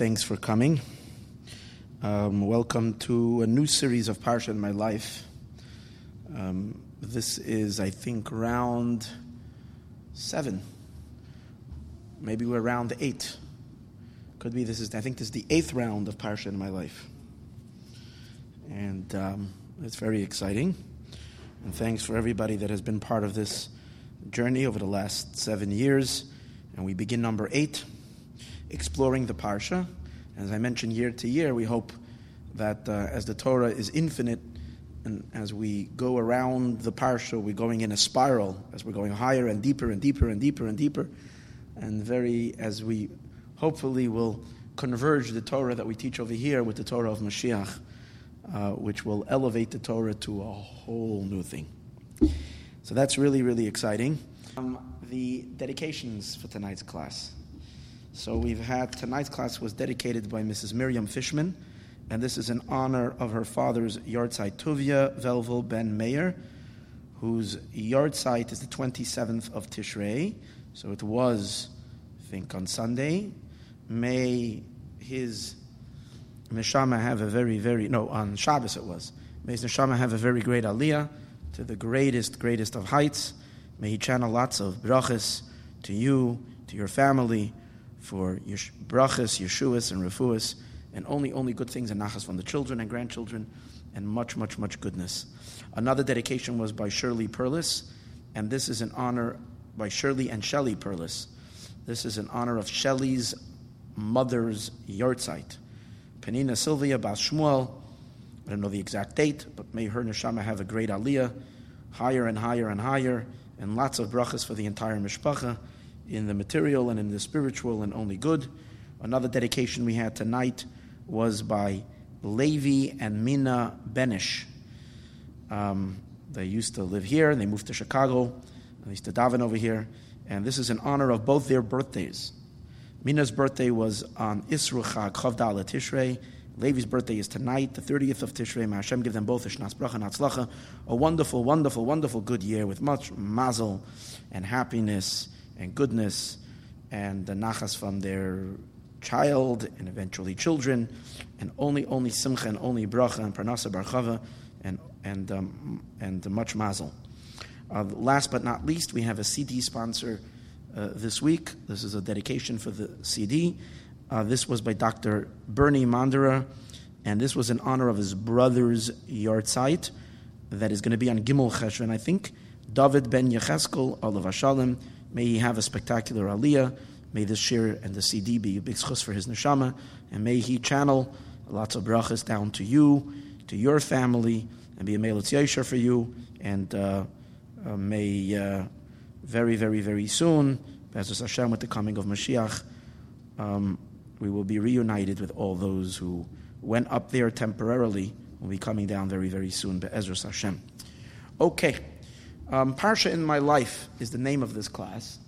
thanks for coming. Um, welcome to a new series of Parsha in my life. Um, this is, I think, round seven. Maybe we're round eight. Could be this is, I think this is the eighth round of Parsha in my life. And um, it's very exciting. And thanks for everybody that has been part of this journey over the last seven years. And we begin number eight exploring the Parsha. As I mentioned, year to year, we hope that uh, as the Torah is infinite, and as we go around the Parsha, we're going in a spiral, as we're going higher and deeper and deeper and deeper and deeper, and very, as we hopefully will converge the Torah that we teach over here with the Torah of Mashiach, uh, which will elevate the Torah to a whole new thing. So that's really, really exciting. Um, the dedications for tonight's class. So we've had tonight's class was dedicated by Mrs. Miriam Fishman, and this is in honor of her father's yahrzeit Tuvia Velvel Ben Meir, whose yahrzeit is the 27th of Tishrei. So it was, I think, on Sunday. May his neshama have a very, very, no, on Shabbos it was. May his neshama have a very great aliyah to the greatest, greatest of heights. May he channel lots of brachas to you, to your family, for yesh- brachas, yeshuas, and refuas, and only, only good things and nachas from the children and grandchildren, and much, much, much goodness. Another dedication was by Shirley Perlis, and this is in honor by Shirley and Shelley Perlis. This is in honor of Shelley's mother's yahrzeit. Penina Sylvia Bas Shmuel, I don't know the exact date, but may her neshama have a great aliyah, higher and higher and higher, and lots of brachas for the entire mishpacha in the material and in the spiritual and only good. Another dedication we had tonight was by Levi and Mina Benish. Um, they used to live here they moved to Chicago. They used to daven over here. And this is in honor of both their birthdays. Mina's birthday was on Isru Chag Chaf Daled Tishrei. Levi's birthday is tonight, the 30th of Tishrei. May Hashem give them both a shnas bracha and. A wonderful, wonderful, wonderful good year with much mazel and happiness and goodness and the nachas from their child and eventually children, and only only simcha and only bracha and parnasa barchava and and um, and much mazel. Uh, last but not least, we have a CD sponsor uh, this week. This is a dedication for the CD. Uh, this was by Dr. Bernie Mandera, and this was in honor of his brother's yahrzeit that is going to be on Gimel Cheshvan, I think. David ben Yecheskel, Olav Hashalom, May he have a spectacular aliyah. May this shir and the CD be a big schus for his neshama. And may he channel lots of brachas down to you, to your family, and be a melitz yesher for you. And uh, uh, may uh, very, very, very soon, Be'ezras Hashem, with the coming of Mashiach, um, we will be reunited with all those who went up there temporarily. We'll be coming down very, very soon. Be'ezras Hashem. Okay. Um, Parsha in My Life is the name of this class,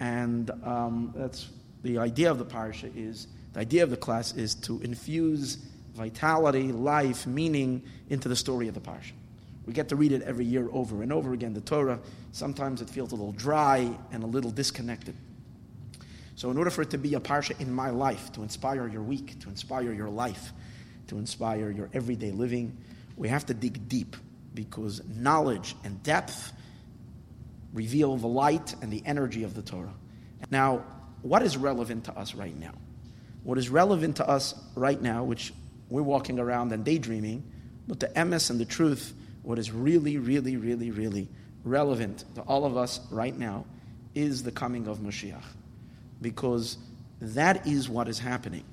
and um, that's the idea of the Parsha is the idea of the class is to infuse vitality, life, meaning into the story of the Parsha. We get to read it every year over and over again, the Torah. Sometimes it feels a little dry and a little disconnected. So, in order for it to be a Parsha in my life, to inspire your week, to inspire your life, to inspire your everyday living, we have to dig deep because knowledge and depth reveal the light and the energy of the Torah. Now, what is relevant to us right now? What is relevant to us right now, which we're walking around and daydreaming, but the emes and the truth, what is really, really, really, really relevant to all of us right now is the coming of Mashiach. Because that is what is happening.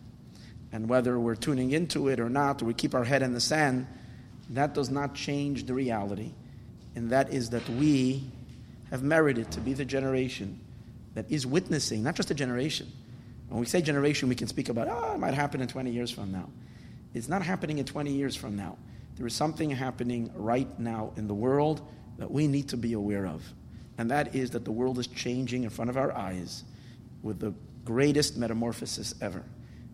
And whether we're tuning into it or not, or we keep our head in the sand, that does not change the reality. And that is that we have merited to be the generation that is witnessing, not just a generation. When we say generation, we can speak about, oh, it might happen in 20 years from now. It's not happening in 20 years from now. There is something happening right now in the world that we need to be aware of. And that is that the world is changing in front of our eyes with the greatest metamorphosis ever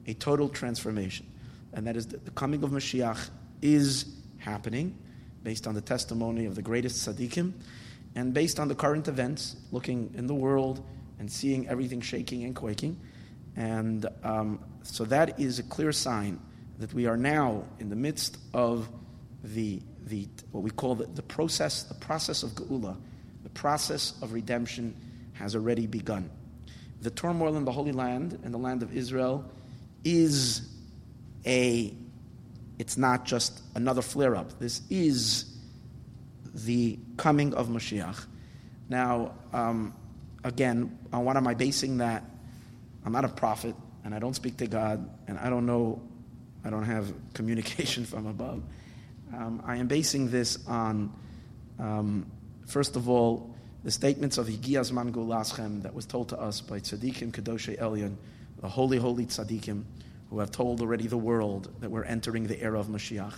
a total transformation. And that is the coming of Mashiach is happening based on the testimony of the greatest tzaddikim and based on the current events, looking in the world and seeing everything shaking and quaking. And um, so that is a clear sign that we are now in the midst of the, the what we call the, the process, the process of Geula, the process of redemption has already begun. The turmoil in the Holy Land, in the land of Israel, is a, it's not just another flare up. This is the coming of Mashiach. Now, um, again, on what am I basing that? I'm not a prophet, and I don't speak to God, and I don't know, I don't have communication from above. Um, I am basing this on, um, first of all, the statements of Higia Zman Geulaschem that was told to us by Tzaddikim Kedoshei Elyon, the holy, holy Tzaddikim, who have told already the world that we're entering the era of Mashiach.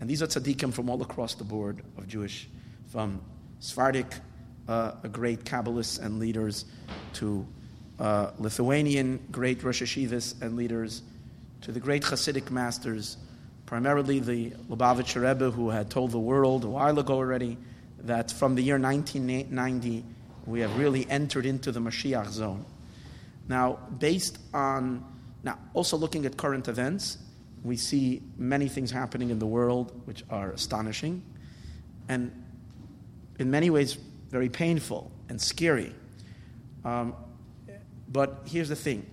And these are tzaddikim from all across the board of Jewish, from Sephardic, uh, great Kabbalists and leaders, to uh, Lithuanian great Rosh Yeshivas and leaders, to the great Hasidic masters, primarily the Lubavitcher Rebbe, who had told the world a while ago already that from the year 1990 we have really entered into the Mashiach zone. Now, based on now also looking at current events, we see many things happening in the world which are astonishing and in many ways very painful and scary. Um, but here's the thing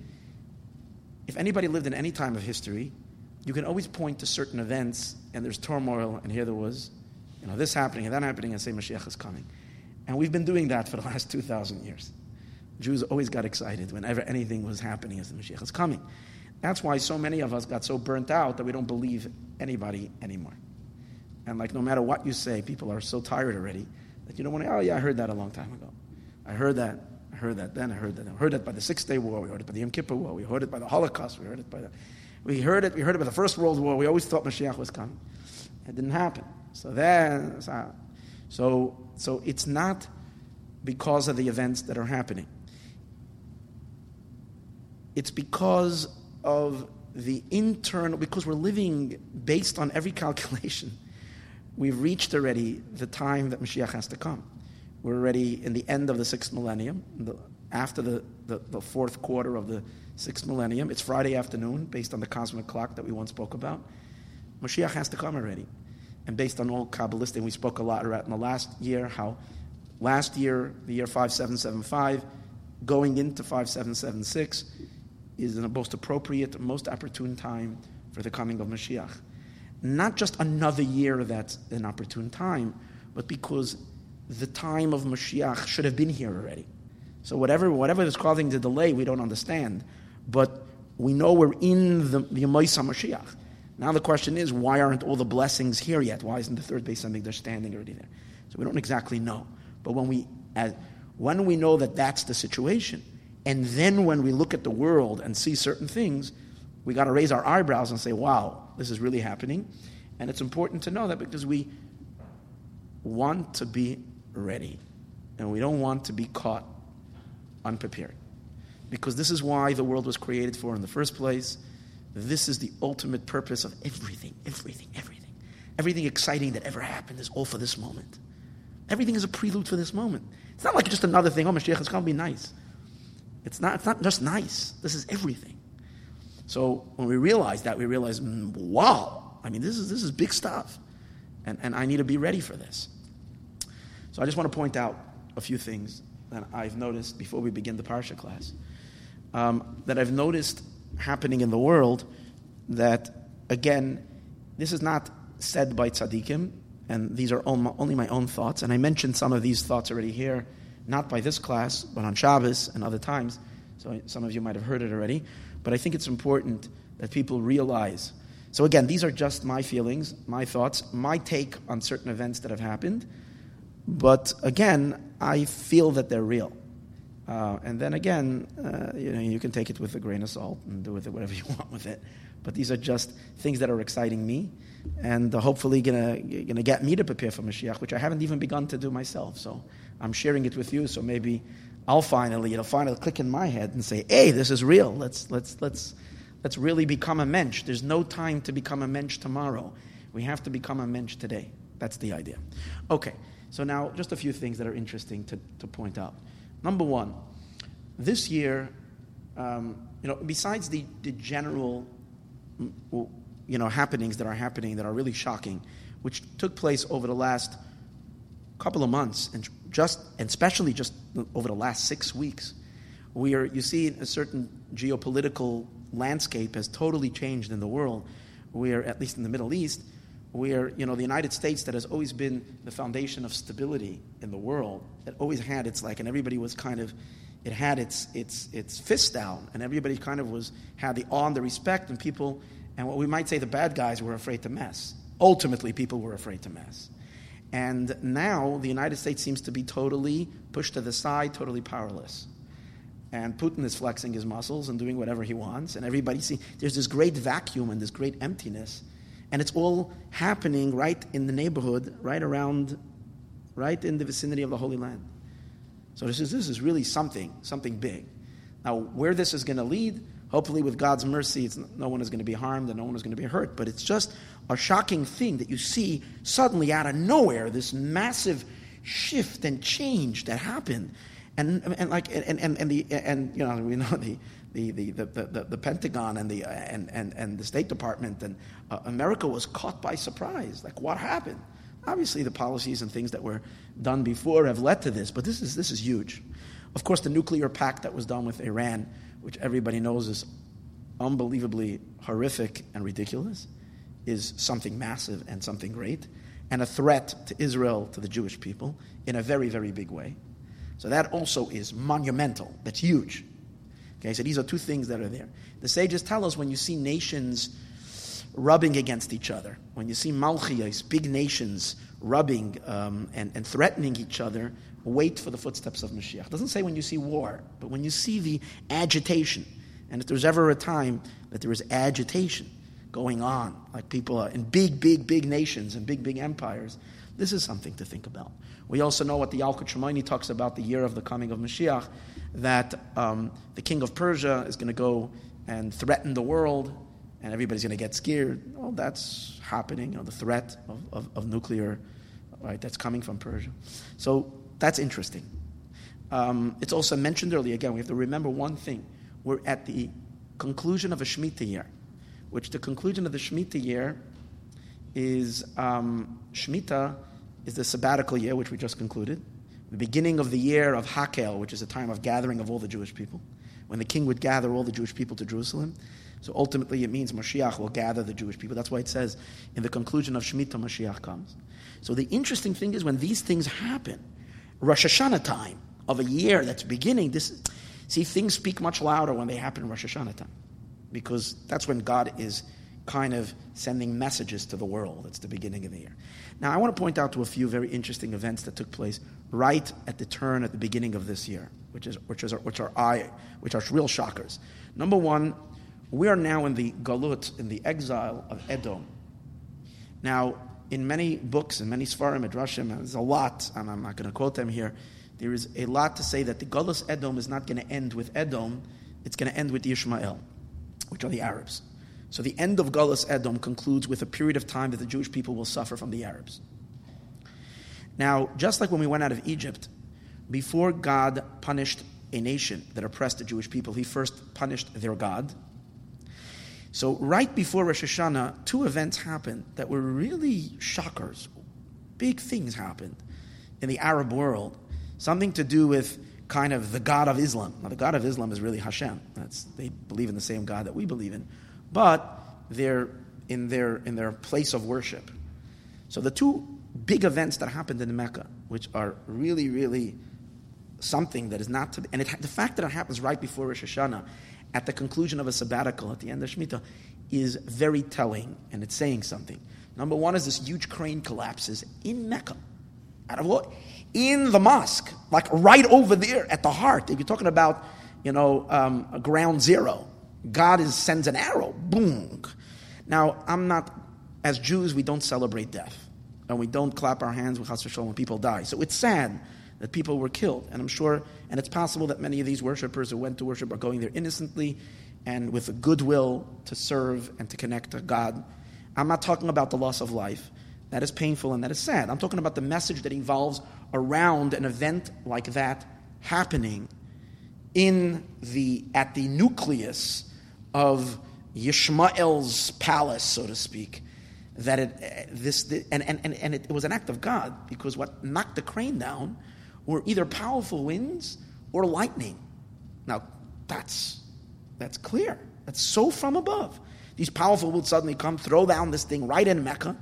if anybody lived in any time of history, you can always point to certain events and there's turmoil, and here there was, you know, this happening and that happening, and say Mashiach is coming. And we've been doing that for the last 2,000 years. Jews always got excited whenever anything was happening as the Mashiach is coming. That's why so many of us got so burnt out that we don't believe anybody anymore. And like no matter what you say, people are so tired already that you don't want to, oh yeah, I heard that a long time ago. I heard that, I heard that then, I heard that. I heard that by the Six Day War, we heard it by the Yom Kippur War, we heard it by the Holocaust, we heard it by the we heard it, we heard it by the First World War, we always thought Mashiach was coming. It didn't happen. So then so so it's not because of the events that are happening. It's because of the internal, because we're living based on every calculation. We've reached already the time that Mashiach has to come. We're already in the end of the sixth millennium, the, after the, the, the fourth quarter of the sixth millennium. It's Friday afternoon, based on the cosmic clock that we once spoke about. Mashiach has to come already. And based on all Kabbalistic, we spoke a lot about in the last year how last year, the year 5775, going into 5776, is the most appropriate, most opportune time for the coming of Mashiach. Not just another year that's an opportune time, but because the time of Mashiach should have been here already. So whatever whatever is causing the delay, we don't understand, but we know we're in the the Mashiach. Now the question is, why aren't all the blessings here yet? Why isn't the third Beis Hamikdash they're standing already there? So we don't exactly know. But when we as, when we know that that's the situation, and then when we look at the world and see certain things, we got to raise our eyebrows and say, wow, this is really happening. And it's important to know that because we want to be ready and we don't want to be caught unprepared. Because this is why the world was created for in the first place. This is the ultimate purpose of everything, everything, everything. Everything exciting that ever happened is all for this moment. Everything is a prelude for this moment. It's not like just another thing. Oh, Mashiach is going to be nice. It's not, it's not just nice. This is everything. So when we realize that, we realize, mm, wow, I mean, this is, this is big stuff. And, and I need to be ready for this. So I just want to point out a few things that I've noticed before we begin the Parsha class. Um, that I've noticed happening in the world that, again, this is not said by tzaddikim, and these are only my own thoughts. And I mentioned some of these thoughts already here, not by this class, but on Shabbos and other times. So some of you might have heard it already. But I think it's important that people realize. So again, these are just my feelings, my thoughts, my take on certain events that have happened. But again, I feel that they're real. Uh, and then again, uh, you know, you can take it with a grain of salt and do with it whatever you want with it. But these are just things that are exciting me, and hopefully gonna gonna get me to prepare for Mashiach, which I haven't even begun to do myself. So I'm sharing it with you. So maybe I'll finally, it'll finally click in my head and say, "Hey, this is real. Let's let's let's let's really become a mensch. There's no time to become a mensch tomorrow. We have to become a mensch today. That's the idea." Okay. So now, just a few things that are interesting to, to point out. Number one, this year, um, you know, besides the, the general, you know, happenings that are happening that are really shocking, which took place over the last couple of months, and just and especially just over the last six weeks, we are you see a certain geopolitical landscape has totally changed in the world. We are at least in the Middle East where you know the United States that has always been the foundation of stability in the world, that always had its like, and everybody was kind of, it had its its its fist down, and everybody kind of was had the awe and the respect, and people, and what we might say the bad guys were afraid to mess. Ultimately, people were afraid to mess, and now the United States seems to be totally pushed to the side, totally powerless. And Putin is flexing his muscles and doing whatever he wants, and everybody see there's this great vacuum and this great emptiness and it's all happening right in the neighborhood, right around, right in the vicinity of the Holy Land. So this is, this is really something, something big. Now, where this is going to lead, hopefully with God's mercy, no one is going to be harmed and no one is going to be hurt. But it's just a shocking thing that you see suddenly out of nowhere, this massive shift and change that happened. And, and like and, and, and the and you know we know the the, the, the, the, the Pentagon and the, and, and, and the State Department, and uh, America was caught by surprise. Like, what happened? Obviously, the policies and things that were done before have led to this, but this is, this is huge. Of course, the nuclear pact that was done with Iran, which everybody knows is unbelievably horrific and ridiculous, is something massive and something great, and a threat to Israel, to the Jewish people, in a very, very big way. So that also is monumental. That's huge. Okay, so these are two things that are there. The sages tell us when you see nations rubbing against each other, when you see malchias, big nations rubbing um, and, and threatening each other, wait for the footsteps of Mashiach. It doesn't say when you see war, but when you see the agitation. And if there's ever a time that there is agitation going on, like people are in big, big, big nations and big, big empires, this is something to think about. We also know what the Yalkut Shimoni talks about the year of the coming of Mashiach, that um, the king of Persia is going to go and threaten the world, and everybody's going to get scared. Well, that's happening. You know, the threat of, of, of nuclear, right? That's coming from Persia. So that's interesting. Um, it's also mentioned earlier. Again, we have to remember one thing: we're at the conclusion of a Shemitah year, which the conclusion of the Shemitah year is um, Shemitah is the sabbatical year, which we just concluded the beginning of the year of Hakhel, which is a time of gathering of all the Jewish people, when the king would gather all the Jewish people to Jerusalem. So ultimately, it means Mashiach will gather the Jewish people. That's why it says in the conclusion of Shemitah, Mashiach comes. So the interesting thing is when these things happen, Rosh Hashanah time of a year that's beginning, this, see, things speak much louder when they happen in Rosh Hashanah time, because that's when God is kind of sending messages to the world. It's the beginning of the year. Now, I want to point out to a few very interesting events that took place right at the turn at the beginning of this year, which is which is which are I which are real shockers. Number one, we are now in the galut, in the exile of Edom. Now, in many books and many sfarim, midrashim, there's a lot, and I'm not going to quote them here. There is a lot to say that the galus Edom is not going to end with Edom; it's going to end with the Ishmael, which are the Arabs. So the end of Galus Edom concludes with a period of time that the Jewish people will suffer from the Arabs. Now, just like when we went out of Egypt, before God punished a nation that oppressed the Jewish people, he first punished their God. So, right before Rosh Hashanah, two events happened that were really shockers. Big things happened in the Arab world. Something to do with kind of the God of Islam. Now, the God of Islam is really Hashem. That's, they believe in the same God that we believe in. But they're in their, in their place of worship. So the two big events that happened in Mecca, which are really, really something that is not to and it, the fact that it happens right before Rosh Hashanah, at the conclusion of a sabbatical, at the end of Shemitah, is very telling, and it's saying something. Number one is this huge crane collapses in Mecca. Out of what? In the mosque, like right over there at the heart. If you're talking about, you know, um, ground zero, God is, sends an arrow, boom. Now, I'm not, as Jews, we don't celebrate death. And we don't clap our hands with Chas when people die. So it's sad that people were killed. And I'm sure, and it's possible that many of these worshippers who went to worship are going there innocently and with a goodwill to serve and to connect to God. I'm not talking about the loss of life. That is painful and that is sad. I'm talking about the message that evolves around an event like that happening in the at the nucleus of Yishmael's palace, so to speak. That it this and, and, and, and it was an act of God because what knocked the crane down were either powerful winds or lightning. Now, that's, that's clear. That's so from above. These powerful winds suddenly come, throw down this thing right in Mecca,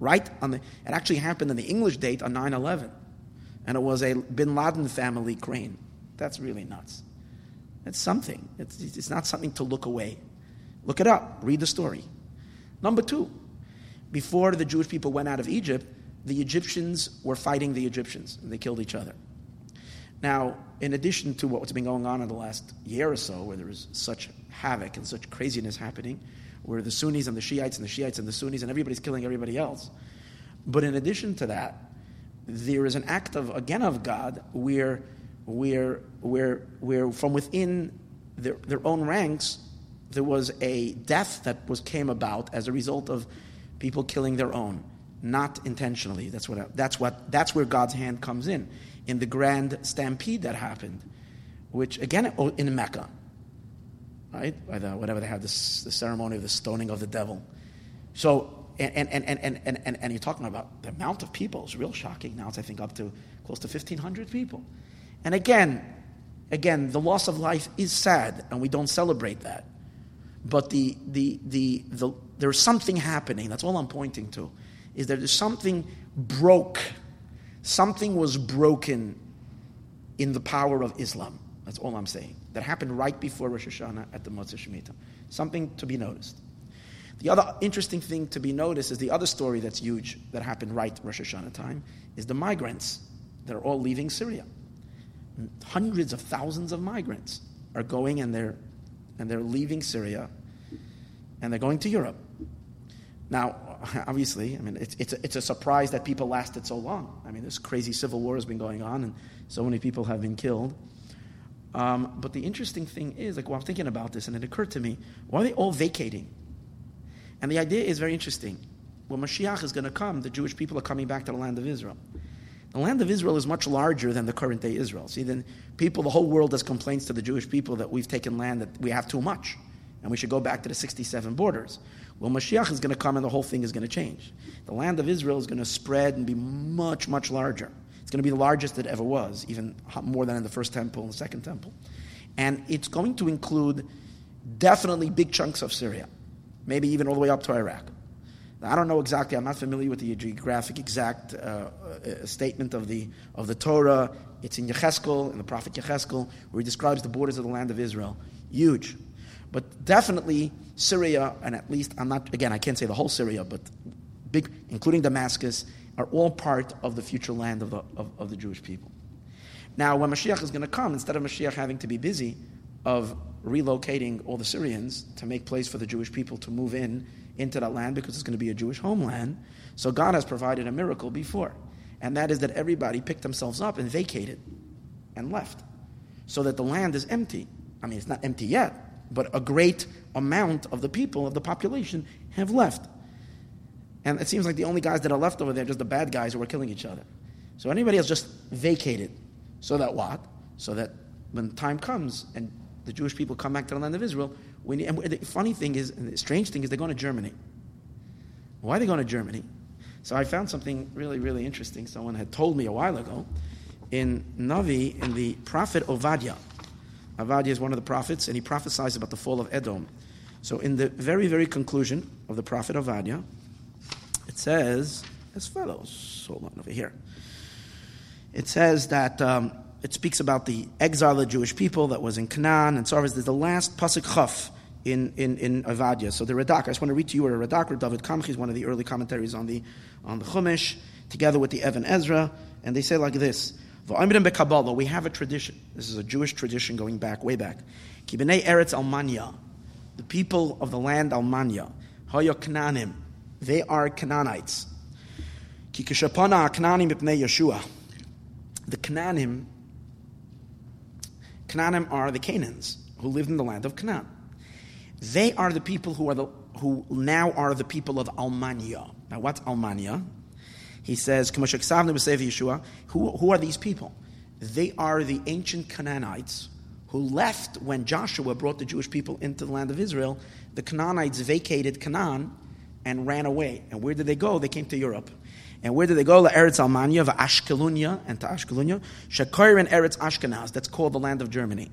right on the. It actually happened in the English date on 9 11. And it was a bin Laden family crane. That's really nuts. It's something. It's, it's not something to look away. Look it up, read the story. Number two, before the Jewish people went out of Egypt, the Egyptians were fighting the Egyptians, and they killed each other. Now, in addition to what's been going on in the last year or so, where there is such havoc and such craziness happening, where the Sunnis and the Shiites and the Shiites and the Sunnis and everybody's killing everybody else. But in addition to that, there is an act of again of God where where where where from within their, their own ranks there was a death that was came about as a result of people killing their own not intentionally. That's what, that's what, that's where God's hand comes in, in the grand stampede that happened, which again, in Mecca, right? Whatever they have, this, the ceremony of the stoning of the devil. So, and, and, and, and, and, and, and you're talking about the amount of people is real shocking. Now it's, I think, up to close to 1,500 people. And again, again, the loss of life is sad, and we don't celebrate that. But the, the, the, the, there's something happening. That's all I'm pointing to is that there's something broke. Something was broken in the power of Islam. That's all I'm saying. That happened right before Rosh Hashanah at the Motzei Shemitah. Something to be noticed. The other interesting thing to be noticed is the other story that's huge that happened right Rosh Hashanah time is the migrants that are all leaving Syria. Hundreds of thousands of migrants are going and they're and they're leaving Syria and they're going to Europe. Now, obviously, I mean, it's, it's, a, it's a surprise that people lasted so long. I mean, this crazy civil war has been going on, and so many people have been killed. Um, but the interesting thing is, like, while I'm thinking about this, and it occurred to me, why are they all vacating? And the idea is very interesting. When Mashiach is going to come, the Jewish people are coming back to the land of Israel. The land of Israel is much larger than the current day Israel. See, then people, the whole world has complaints to the Jewish people that we've taken land that we have too much, and we should go back to the 67 borders. Well, Mashiach is going to come and the whole thing is going to change. The land of Israel is going to spread and be much, much larger. It's going to be the largest it ever was, even more than in the first temple and the second temple. And it's going to include definitely big chunks of Syria, maybe even all the way up to Iraq. Now, I don't know exactly, I'm not familiar with the geographic exact uh, uh, statement of the, of the Torah. It's in Yecheskel, in the prophet Yecheskel, where he describes the borders of the land of Israel. Huge. But definitely Syria, and at least, I'm not, again, I can't say the whole Syria, but big, including Damascus, are all part of the future land of the, of, of the Jewish people. Now, when Mashiach is going to come, instead of Mashiach having to be busy of relocating all the Syrians to make place for the Jewish people to move in into that land because it's going to be a Jewish homeland, so God has provided a miracle before. And that is that everybody picked themselves up and vacated and left. So that the land is empty. I mean, it's not empty yet, but a great amount of the people, of the population, have left. And it seems like the only guys that are left over there are just the bad guys who are killing each other. So anybody else just vacated. So that what? So that when time comes and the Jewish people come back to the land of Israel, we need, and the funny thing is, and the strange thing is, they're going to Germany. Why are they going to Germany? So I found something really, really interesting. Someone had told me a while ago in Navi, in the prophet Ovadia. Ovadia is one of the prophets, and he prophesies about the fall of Edom. So, in the very, very conclusion of the prophet Ovadia, it says as follows. Hold on over here. It says that um, it speaks about the exile of the Jewish people that was in Canaan, and on. There's the last pasuk chaf in, in, in Avadia. So the Radak, I just want to read to you what a Radak, or David Kamchi is one of the early commentaries on the, on the Chumash, together with the Ibn Ezra, and they say like this. We have a tradition. This is a Jewish tradition going back, way back. Kibnei Eretz Almania, the people of the land Almania, Hoyo Kananim, they are Canaanites. Kikishapana Kananim Ibnei Yeshua. The Canaanim Canaanim are the Canaans who lived in the land of Canaan. They are the people who are the who now are the people of Almania. Now, what's Almania? He says, Yeshua, who, who are these people? They are the ancient Canaanites who left when Joshua brought the Jewish people into the land of Israel. The Canaanites vacated Canaan and ran away. And where did they go? They came to Europe. And where did they go? La Eretz Almania, Ashkelunia, and to Ashkelunia. Shekoirin Eretz Ashkenaz, that's called the land of Germany.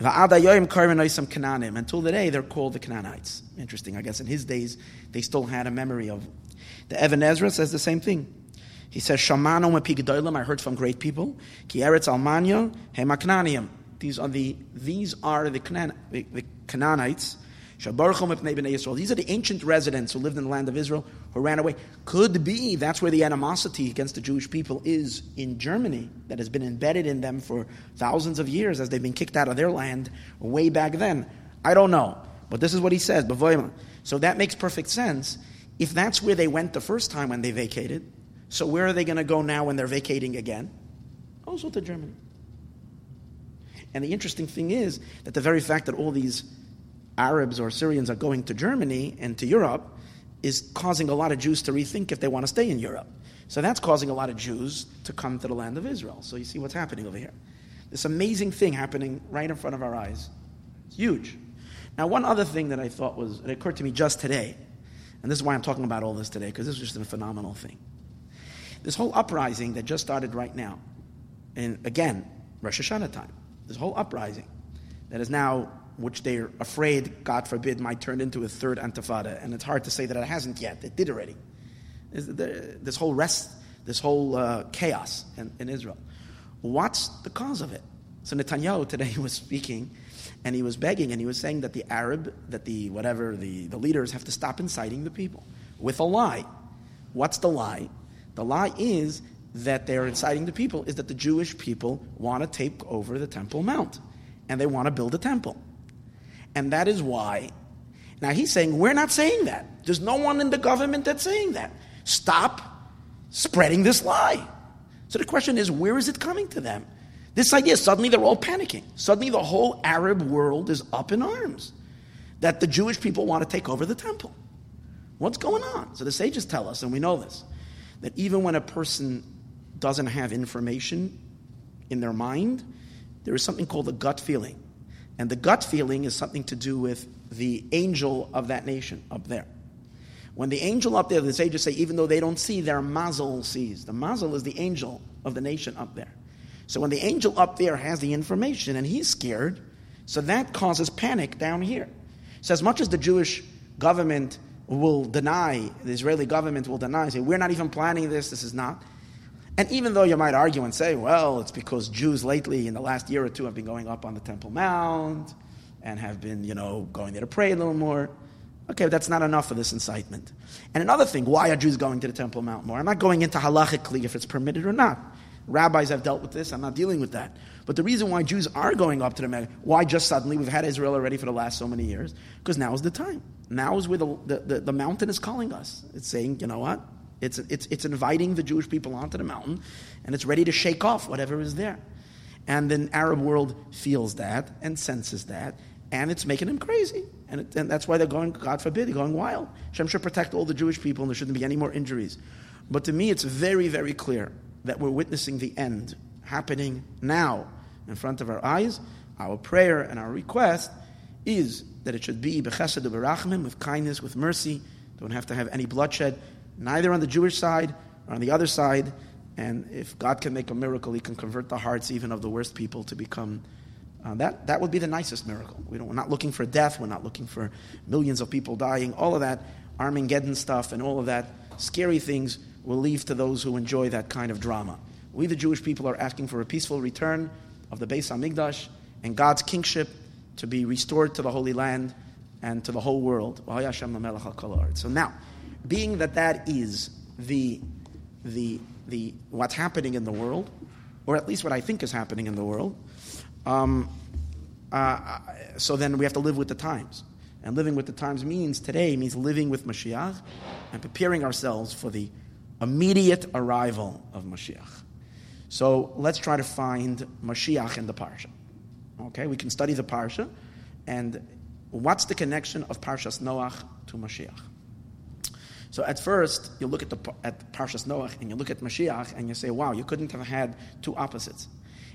Until today, they're called the Canaanites. Interesting, I guess in his days, they still had a memory of. The Ibn Ezra says the same thing. He says, Shamano I heard from great people. Ki Eretz Almania, Hemaknanium. These are the, these are the, Canaan, the, the Canaanites these are the ancient residents who lived in the land of Israel who ran away. Could be that's where the animosity against the Jewish people is in Germany, that has been embedded in them for thousands of years as they've been kicked out of their land way back then. I don't know. But this is what he says. So that makes perfect sense. If that's where they went the first time when they vacated, so where are they going to go now when they're vacating again? Also to Germany. And the interesting thing is that the very fact that all these Arabs or Syrians are going to Germany and to Europe is causing a lot of Jews to rethink if they want to stay in Europe. So that's causing a lot of Jews to come to the land of Israel. So you see what's happening over here. This amazing thing happening right in front of our eyes. It's huge. Now, one other thing that I thought was, it occurred to me just today, and this is why I'm talking about all this today, because this is just a phenomenal thing. This whole uprising that just started right now, and again, Rosh Hashanah time, this whole uprising that is now which they're afraid, God forbid, might turn into a third Intifada. And it's hard to say that it hasn't yet. It did already. This whole rest, this whole uh, chaos in, in, Israel. What's the cause of it? So Netanyahu today was speaking and he was begging and he was saying that the Arab, that the whatever, the, the leaders have to stop inciting the people with a lie. What's the lie? The lie is that they're inciting the people is that the Jewish people want to take over the Temple Mount and they want to build a temple. And that is why. Now he's saying, we're not saying that. There's no one in the government that's saying that. Stop spreading this lie. So the question is, where is it coming to them? This idea, suddenly they're all panicking. Suddenly the whole Arab world is up in arms that the Jewish people want to take over the temple. What's going on? So the sages tell us, and we know this, that even when a person doesn't have information in their mind, there is something called a gut feeling. And the gut feeling is something to do with the angel of that nation up there. When the angel up there, the sages say, even though they don't see, their mazel sees. The mazel is the angel of the nation up there. So when the angel up there has the information and he's scared, so that causes panic down here. So as much as the Jewish government will deny, the Israeli government will deny, say, we're not even planning this, this is not. And even though you might argue and say, well, it's because Jews lately, in the last year or two, have been going up on the Temple Mount and have been, you know, going there to pray a little more. Okay, that's not enough for this incitement. And another thing, why are Jews going to the Temple Mount more? I'm not going into halachically if it's permitted or not. Rabbis have dealt with this. I'm not dealing with that. But the reason why Jews are going up to the Mecca, why just suddenly? We've had Israel already for the last so many years. Because now is the time. Now is where the, the, the, mountain is calling us. It's saying, you know what? It's, it's, it's inviting the Jewish people onto the mountain, and it's ready to shake off whatever is there. And the Arab world feels that and senses that, and it's making them crazy. And, it, and that's why they're going, God forbid, they're going wild. Hashem should protect all the Jewish people, and there shouldn't be any more injuries. But to me, it's very, very clear that we're witnessing the end happening now in front of our eyes. Our prayer and our request is that it should be bechesed berachmim, with kindness, with mercy. Don't have to have any bloodshed neither on the Jewish side or on the other side, And if God can make a miracle, He can convert the hearts even of the worst people to become. Uh, that, that would be the nicest miracle. We don't, we're not looking for death. We're not looking for millions of people dying. All of that Armageddon stuff and all of that scary things will leave to those who enjoy that kind of drama. We, the Jewish people, are asking for a peaceful return of the Beis Hamikdash and God's kingship to be restored to the Holy Land and to the whole world. So now, being that that is the, the, the, what's happening in the world, or at least what I think is happening in the world, um, uh, so then we have to live with the times. And living with the times means today means living with Mashiach and preparing ourselves for the immediate arrival of Mashiach. So let's try to find Mashiach in the parsha. Okay, we can study the parsha, and what's the connection of Parshas Noach to Mashiach? So at first, you look at the at Parshas Noach and you look at Mashiach and you say, "Wow, you couldn't have had two opposites."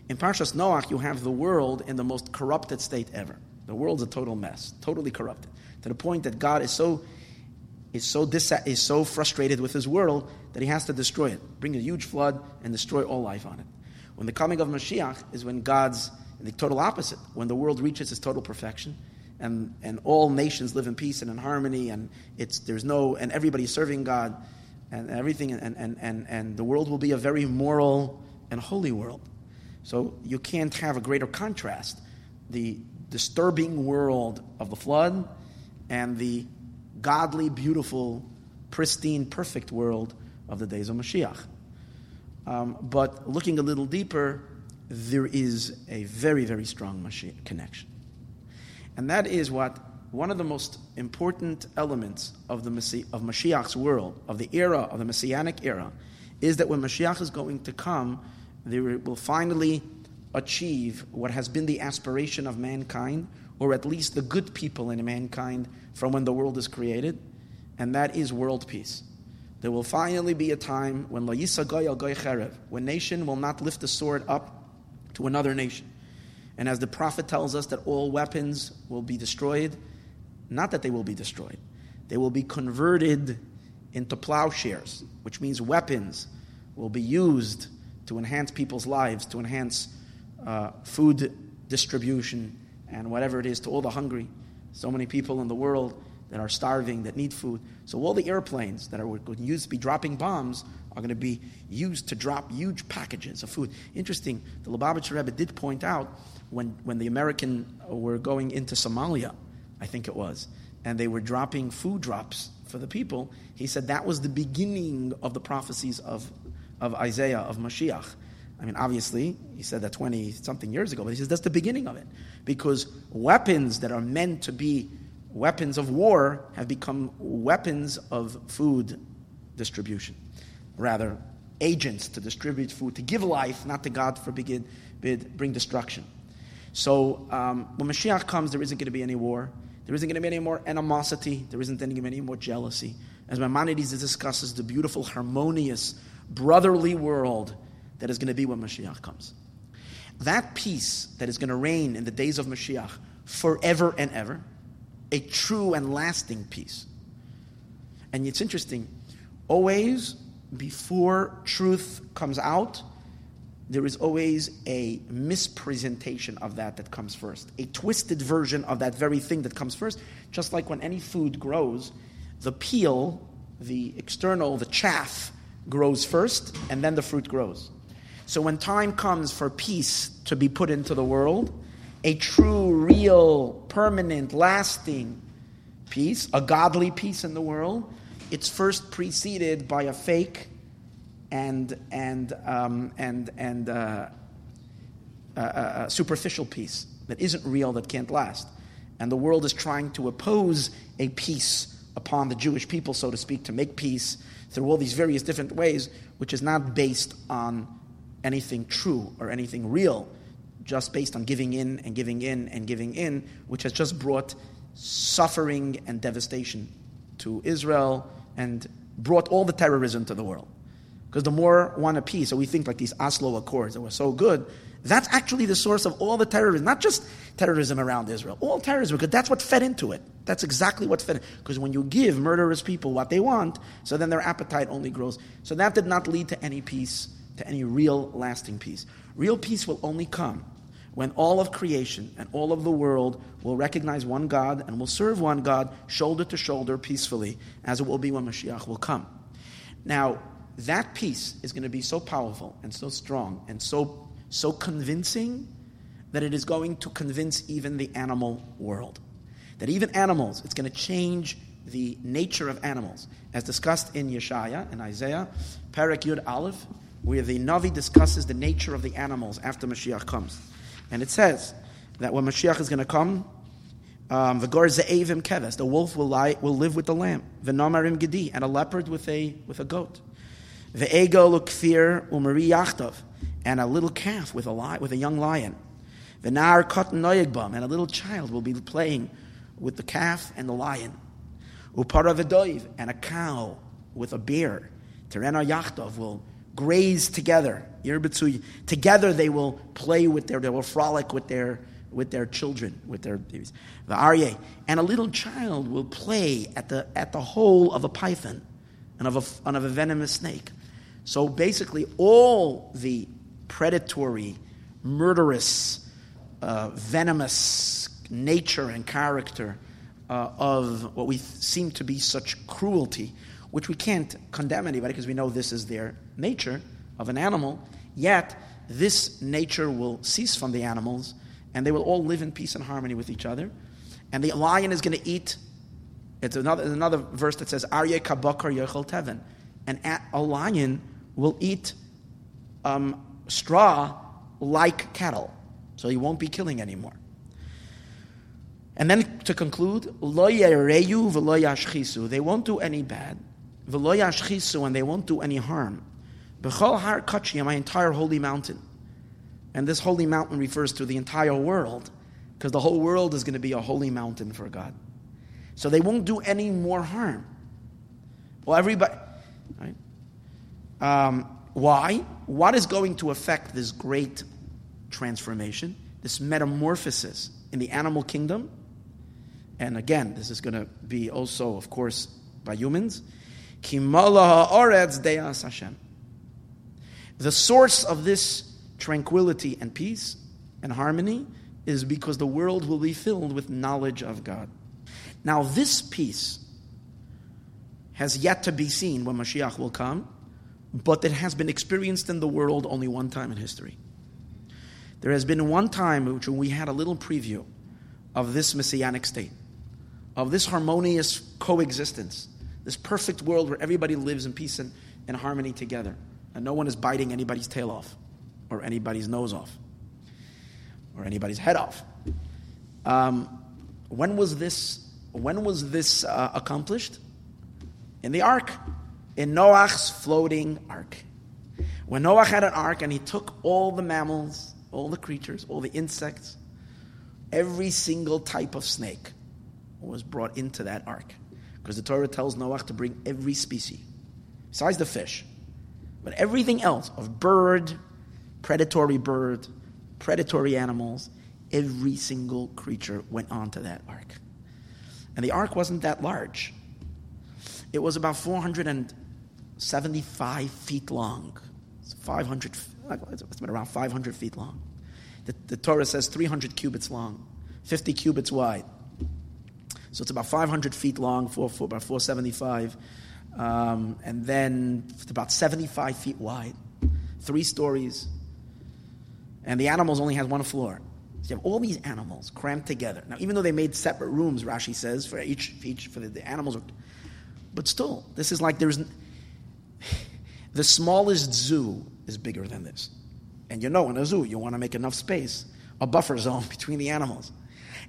In Parshas Noach, you have the world in the most corrupted state ever. The world's a total mess, totally corrupted, to the point that God is so is so dis- is so frustrated with his world that he has to destroy it, bring a huge flood and destroy all life on it. When the coming of Mashiach is when God's the total opposite, when the world reaches its total perfection, and, and all nations live in peace and in harmony, and it's there's no and everybody's serving God, and everything, and, and, and, and the world will be a very moral and holy world. So you can't have a greater contrast. The disturbing world of the flood and the godly, beautiful, pristine, perfect world of the days of Mashiach. Um, but looking a little deeper, there is a very, very strong Mashiach connection. And that is what one of the most important elements of, the of Mashiach's world, of the era, of the Messianic era, is that when Mashiach is going to come, there will finally achieve what has been the aspiration of mankind, or at least the good people in mankind from when the world is created, and that is world peace. There will finally be a time when when nation will not lift the sword up to another nation. And as the prophet tells us that all weapons will be destroyed, not that they will be destroyed, they will be converted into plowshares, which means weapons will be used to enhance people's lives, to enhance uh, food distribution and whatever it is to all the hungry. So many people in the world that are starving, that need food. So all the airplanes that are going to be dropping bombs are going to be used to drop huge packages of food. Interesting, the Lubavitcher Rebbe did point out when, when the American uh, were going into Somalia, I think it was, and they were dropping food drops for the people, he said that was the beginning of the prophecies of, of Isaiah, of Mashiach. I mean, obviously, he said that 20 something years ago, but he says that's the beginning of it. Because weapons that are meant to be weapons of war have become weapons of food distribution. Rather, agents to distribute food, to give life, not to God forbid, bring destruction. So um, when Mashiach comes, there isn't going to be any war. There isn't going to be any more animosity. There isn't going to be any more jealousy. As Maimonides discusses the beautiful, harmonious, brotherly world that is going to be when Mashiach comes. That peace that is going to reign in the days of Mashiach forever and ever, a true and lasting peace. And it's interesting, always before truth comes out, there is always a mispresentation of that that comes first, a twisted version of that very thing that comes first. Just like when any food grows, the peel, the external, the chaff, grows first, and then the fruit grows. So when time comes for peace to be put into the world, a true, real, permanent, lasting peace, a godly peace in the world, it's first preceded by a fake and and um, and and uh, superficial peace that isn't real, that can't last. And the world is trying to oppose a peace upon the Jewish people, so to speak, to make peace through all these various different ways, which is not based on anything true or anything real, just based on giving in and giving in and giving in, which has just brought suffering and devastation to Israel and brought all the terrorism to the world. Because the more one a peace, so we think like these Oslo Accords that were so good, that's actually the source of all the terrorism, not just terrorism around Israel, all terrorism, because that's what fed into it. That's exactly what fed it. Because when you give murderous people what they want, so then their appetite only grows. So that did not lead to any peace to any real lasting peace. Real peace will only come when all of creation and all of the world will recognize one God and will serve one God shoulder to shoulder peacefully, as it will be when Mashiach will come. Now, that peace is going to be so powerful and so strong and so, so convincing that it is going to convince even the animal world. That even animals, it's going to change the nature of animals. As discussed in Yeshaya and Isaiah, Perek Yud Aleph, where the Navi discusses the nature of the animals after Mashiach comes. And it says that when Mashiach is going to come, um, the gar ze'evim keves, the wolf will, lie, will live with the lamb. The namarim gedi, and a leopard with a, with a goat. The ego umari yachtov, and a little calf with a, li- with a young lion. The nar katan noyegbam, and a little child will be playing with the calf and the lion. Upara v'doiv, and a cow with a bear. Terena yachtov will graze together. Together they will play with their, they will frolic with their, with their children, with their babies. The aryeh. And a little child will play at the, at the hole of a python and of a, and of a venomous snake. So basically, all the predatory, murderous, uh, venomous nature and character uh, of what we seem to be such cruelty which we can't condemn anybody because we know this is their nature of an animal, yet this nature will cease from the animals and they will all live in peace and harmony with each other. And the lion is going to eat. It's another, another verse that says, Arye kabakar yochel teven. And a lion will eat um, straw like cattle. So he won't be killing anymore. And then to conclude, They won't do any bad and they won't do any harm. B'chol har kachiyah, my entire holy mountain. And this holy mountain refers to the entire world, because the whole world is going to be a holy mountain for God. So they won't do any more harm. Well, everybody, right? Um, why? What is going to affect this great transformation, this metamorphosis in the animal kingdom? And again, this is going to be also, of course, by humans. The source of this tranquility and peace and harmony is because the world will be filled with knowledge of God. Now, this peace has yet to be seen when Mashiach will come, but it has been experienced in the world only one time in history. There has been one time which we had a little preview of this messianic state, of this harmonious coexistence this perfect world where everybody lives in peace and, and harmony together. And no one is biting anybody's tail off, or anybody's nose off, or anybody's head off. Um, when was this, when was this uh, accomplished? In the ark, in Noah's floating ark. When Noah had an ark and he took all the mammals, all the creatures, all the insects, every single type of snake was brought into that ark. Because the Torah tells Noah to bring every species, besides the fish, but everything else of bird, predatory bird, predatory animals, every single creature went onto that ark. And the ark wasn't that large. It was about 475 feet long. It's 500, it's been around 500 feet long. The, the Torah says 300 cubits long, 50 cubits wide. So it's about 500 feet long, four, four, about 475, um, and then about 75 feet wide, three stories. And the animals only has one floor. So you have all these animals crammed together. Now, even though they made separate rooms, Rashi says, for each, each for the, the animals, but still, this is like there's the smallest zoo is bigger than this. And you know, in a zoo, you want to make enough space, a buffer zone between the animals.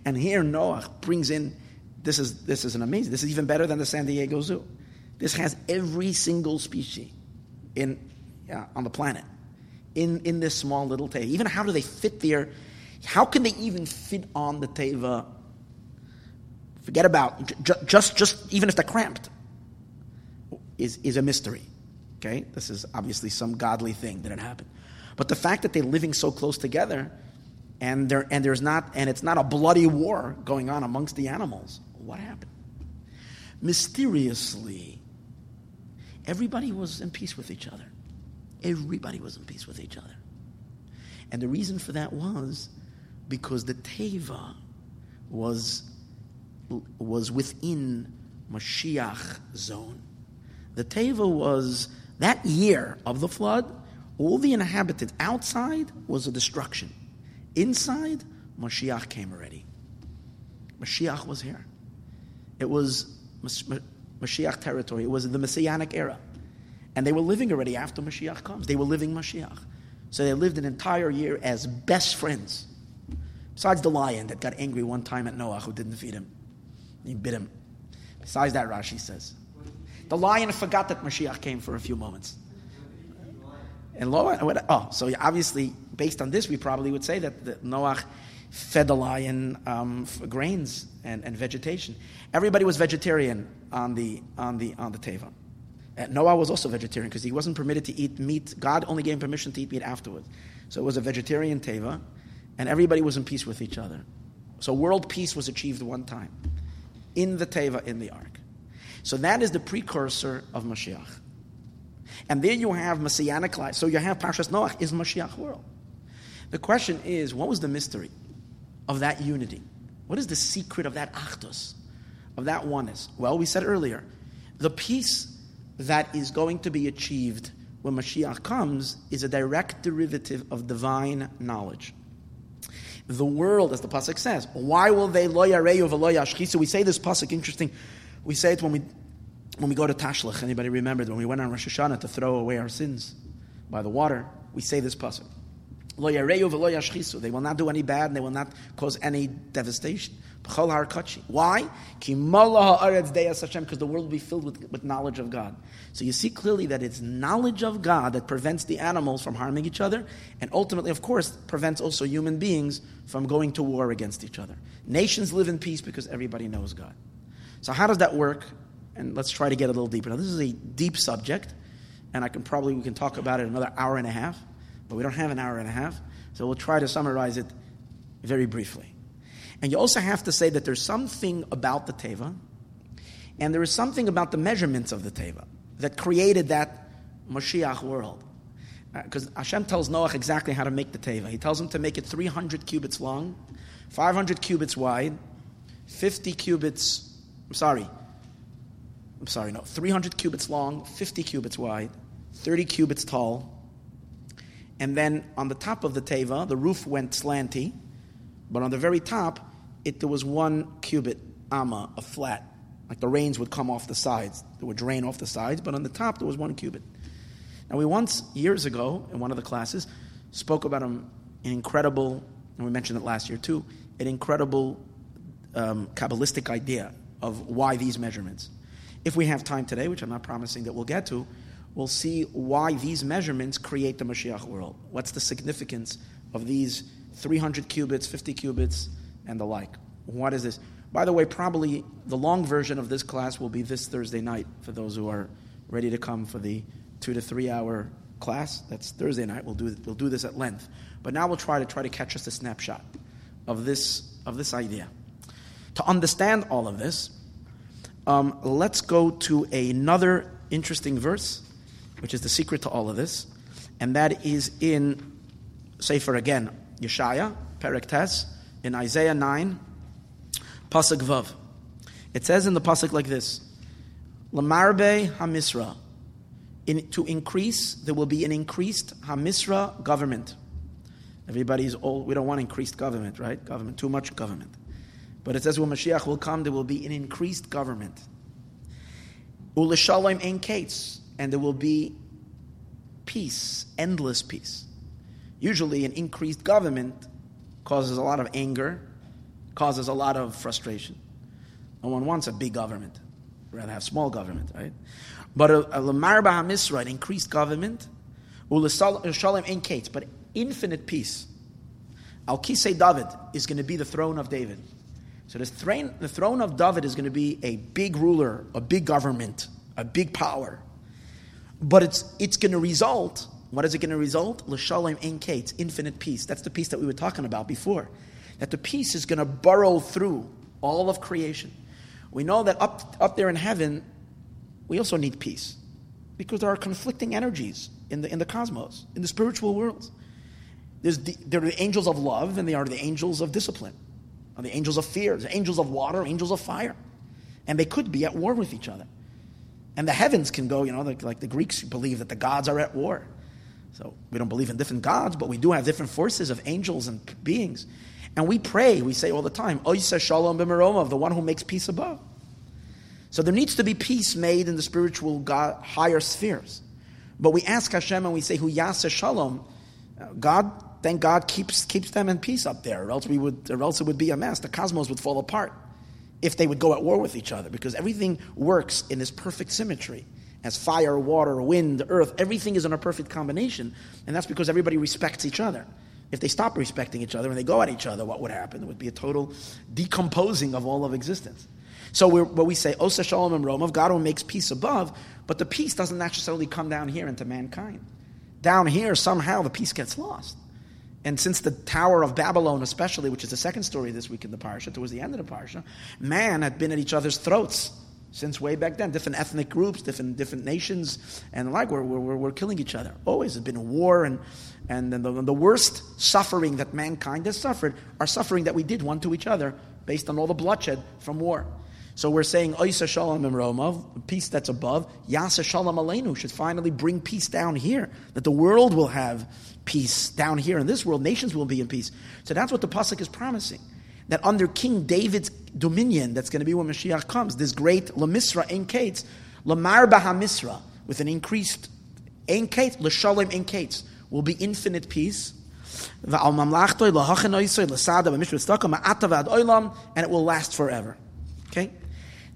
And here Noah brings in this is, this is an amazing. This is even better than the San Diego Zoo. This has every single species in, yeah, on the planet in, in this small little teva. Even how do they fit there? How can they even fit on the teva? Forget about just just even if they're cramped is is a mystery. Okay, this is obviously some godly thing that it happened, but the fact that they're living so close together, and there and there's not and it's not a bloody war going on amongst the animals what happened? Mysteriously, everybody was in peace with each other. everybody was in peace with each other. And the reason for that was because the Teva was, was within Mashiach zone. The Teva was that year of the flood, all the inhabitants outside was a destruction. Inside, Mashiach came already. Mashiach was here. It was Mashiach territory. It was the Messianic era. And they were living already after Mashiach comes. They were living Mashiach. So they lived an entire year as best friends. Besides the lion that got angry one time at Noah who didn't feed him. He bit him. Besides that, Rashi says. The lion forgot that Mashiach came for a few moments. And Noah, oh, so obviously, based on this, we probably would say that, that Noah fed the lion um, grains and, and vegetation. Everybody was vegetarian on the, on the, on the Teva. And Noah was also vegetarian because he wasn't permitted to eat meat. God only gave him permission to eat meat afterwards. So it was a vegetarian Teva, and everybody was in peace with each other. So world peace was achieved one time in the Teva, in the ark. So that is the precursor of Mashiach. And there you have Messianic life. So you have Parshas Noach is Mashiach world. The question is, what was the mystery of that unity? What is the secret of that Achdus, of that oneness? Well, we said earlier, the peace that is going to be achieved when Mashiach comes is a direct derivative of divine knowledge. The world, as the pasuk says, why will they lo yareyu v'lo So we say this pasuk. Interesting. We say it when we when we go to Tashlich. Anybody remembered when we went on Rosh Hashanah to throw away our sins by the water? We say this pasuk. They will not do any bad and they will not cause any devastation. Why? Because the world will be filled with, with knowledge of God. So you see clearly that it's knowledge of God that prevents the animals from harming each other, and ultimately, of course, prevents also human beings from going to war against each other. Nations live in peace because everybody knows God. So how does that work? And let's try to get a little deeper. Now, this is a deep subject, and I can probably we can talk about it another hour and a half, but we don't have an hour and a half, so we'll try to summarize it very briefly. And you also have to say that there's something about the Teva, and there is something about the measurements of the Teva that created that Mashiach world. Because uh, Hashem tells Noah exactly how to make the Teva. He tells him to make it 300 cubits long, 500 cubits wide, 50 cubits, I'm sorry, I'm sorry, no, 300 cubits long, 50 cubits wide, 30 cubits tall. And then on the top of the Teva, the roof went slanty, but on the very top, it, there was one cubit, amma, a flat. Like the rains would come off the sides. They would drain off the sides, but on the top there was one cubit. Now, we once, years ago, in one of the classes, spoke about an incredible, and we mentioned it last year too, an incredible um, Kabbalistic idea of why these measurements. If we have time today, which I'm not promising that we'll get to, we'll see why these measurements create the Mashiach world. What's the significance of these 300 cubits, 50 cubits, and the like. What is this? By the way, probably the long version of this class will be this Thursday night for those who are ready to come for the two to three hour class. That's Thursday night. We'll do, we'll do this at length. But now we'll try to try to catch us a snapshot of this, of this idea. To understand all of this, um, let's go to another interesting verse, which is the secret to all of this, and that is in Sefer again, Yeshaya, Perek in Isaiah 9, Pasuk Vav. It says in the Pasuk like this Lamarbe Hamisra. In, to increase, there will be an increased Hamisra government. Everybody's all, we don't want increased government, right? Government, too much government. But it says when Mashiach will come, there will be an increased government. Ulishalom ein kates, and there will be peace, endless peace. Usually, an increased government causes a lot of anger, causes a lot of frustration. No one wants a big government. rather have small government, right? But a lamar b'hamisra, an increased government, u'l'shalom in kates, but infinite peace. Al kisei David is going to be the throne of David. So the throne, the throne of David is going to be a big ruler, a big government, a big power. But it's, it's going to result what is it going to result? L'shalom in kates, infinite peace. That's the peace that we were talking about before. That the peace is going to burrow through all of creation. We know that up, up there in heaven, we also need peace. Because there are conflicting energies in the, in the cosmos, in the spiritual world. There's the, there are the angels of love, and they are the angels of discipline, or the angels of fear, the angels of water, angels of fire. And they could be at war with each other. And the heavens can go, you know, like, like the Greeks believe that the gods are at war. So we don't believe in different gods, but we do have different forces of angels and beings. And we pray, we say all the time, Oysa Shalom B'Meromov, the one who makes peace above. So there needs to be peace made in the spiritual God, higher spheres. But we ask Hashem and we say, Hu Yasa Shalom. God, thank God, keeps, keeps them in peace up there, or else, we would, or else it would be a mess. The cosmos would fall apart if they would go at war with each other, because everything works in this perfect symmetry. As fire, water, wind, earth, everything is in a perfect combination, and that's because everybody respects each other. If they stop respecting each other and they go at each other, what would happen? It would be a total decomposing of all of existence. So what we say, Osa Shalom and Rome, of God who makes peace above, but the peace doesn't necessarily come down here into mankind. Down here, somehow the peace gets lost. And since the Tower of Babylon, especially, which is the second story this week in the parsha, towards the end of the parsha, man had been at each other's throats since way back then. Different ethnic groups, different different nations, and the like we're, we're, we're killing each other. Always has been war, and and the, the worst suffering that mankind has suffered are suffering that we did one to each other based on all the bloodshed from war. So we're saying Oisa Shalom Imromov, peace that's above, Yasa Shalom Aleinu should finally bring peace down here, that the world will have peace down here in this world, nations will be in peace. So that's what the Pasuk is promising. That under King David's dominion, that's going to be when Mashiach comes, this great Lamisra in Kates, Lamar Misra, with an increased Ein Kates, L'Shalom Ein Kates, will be infinite peace. And it will last forever. Okay?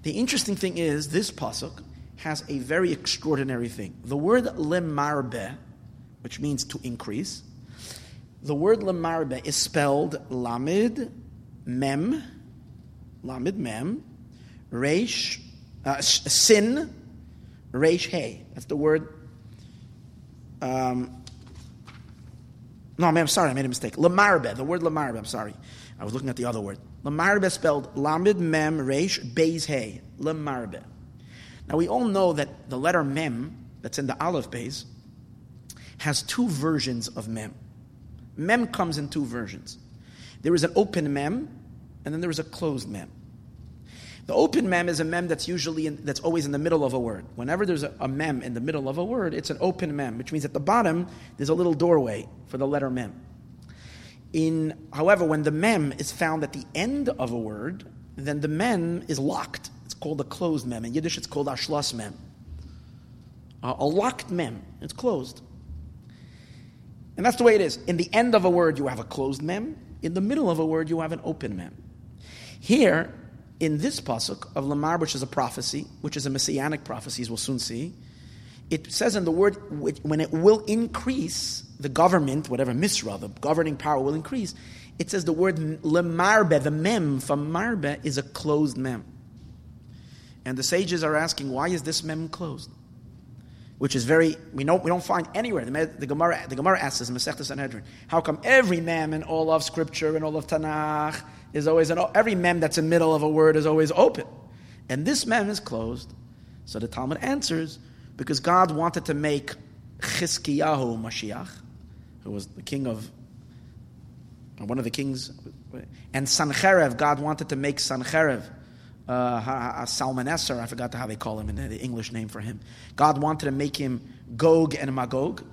The interesting thing is, this pasuk has a very extraordinary thing. The word lemarbe, which means to increase, the word lemarbe is spelled lamid mem, lamid mem, resh, uh, sin, resh hey. That's the word. Um, no, I'm sorry, I made a mistake. Lamarbe, the word lamarbe, I'm sorry. I was looking at the other word. Lamarbe spelled Lamid Mem Resh Beis Hey. Lamarbe. Now we all know that the letter Mem, that's in the Aleph Beis, has two versions of Mem. Mem comes in two versions. There is an open Mem, and then there is a closed Mem. The open mem is a mem that's usually in, that's always in the middle of a word. Whenever there's a, a, mem in the middle of a word, it's an open mem, which means at the bottom there's a little doorway for the letter mem. In however, when the mem is found at the end of a word, then the mem is locked. It's called a closed mem. In Yiddish, it's called ashlas mem. A locked mem. It's closed. And that's the way it is. In the end of a word, you have a closed mem. In the middle of a word, you have an open mem. Here, in this pasuk of Lamar, which is a prophecy, which is a messianic prophecy, as we'll soon see, it says in the word when it will increase the government, whatever misra, the governing power will increase. It says the word lemarbe, the mem from marbe is a closed mem. And the sages are asking, why is this mem closed? Which is very we know we don't find anywhere. The, the Gemara the Gemara asks us in Masechta Sanhedrin, how come every mem in all of Scripture and all of Tanakh is always an, every mem that's in the middle of a word is always open. And this mem is closed. So the Talmud answers, because God wanted to make Chizkiyahu Mashiach, who was the king of, one of the kings, and Sancherev, God wanted to make Sancherev, uh, Salmaneser, I forgot how they call him in the English name for him. God wanted to make him Gog and Magog,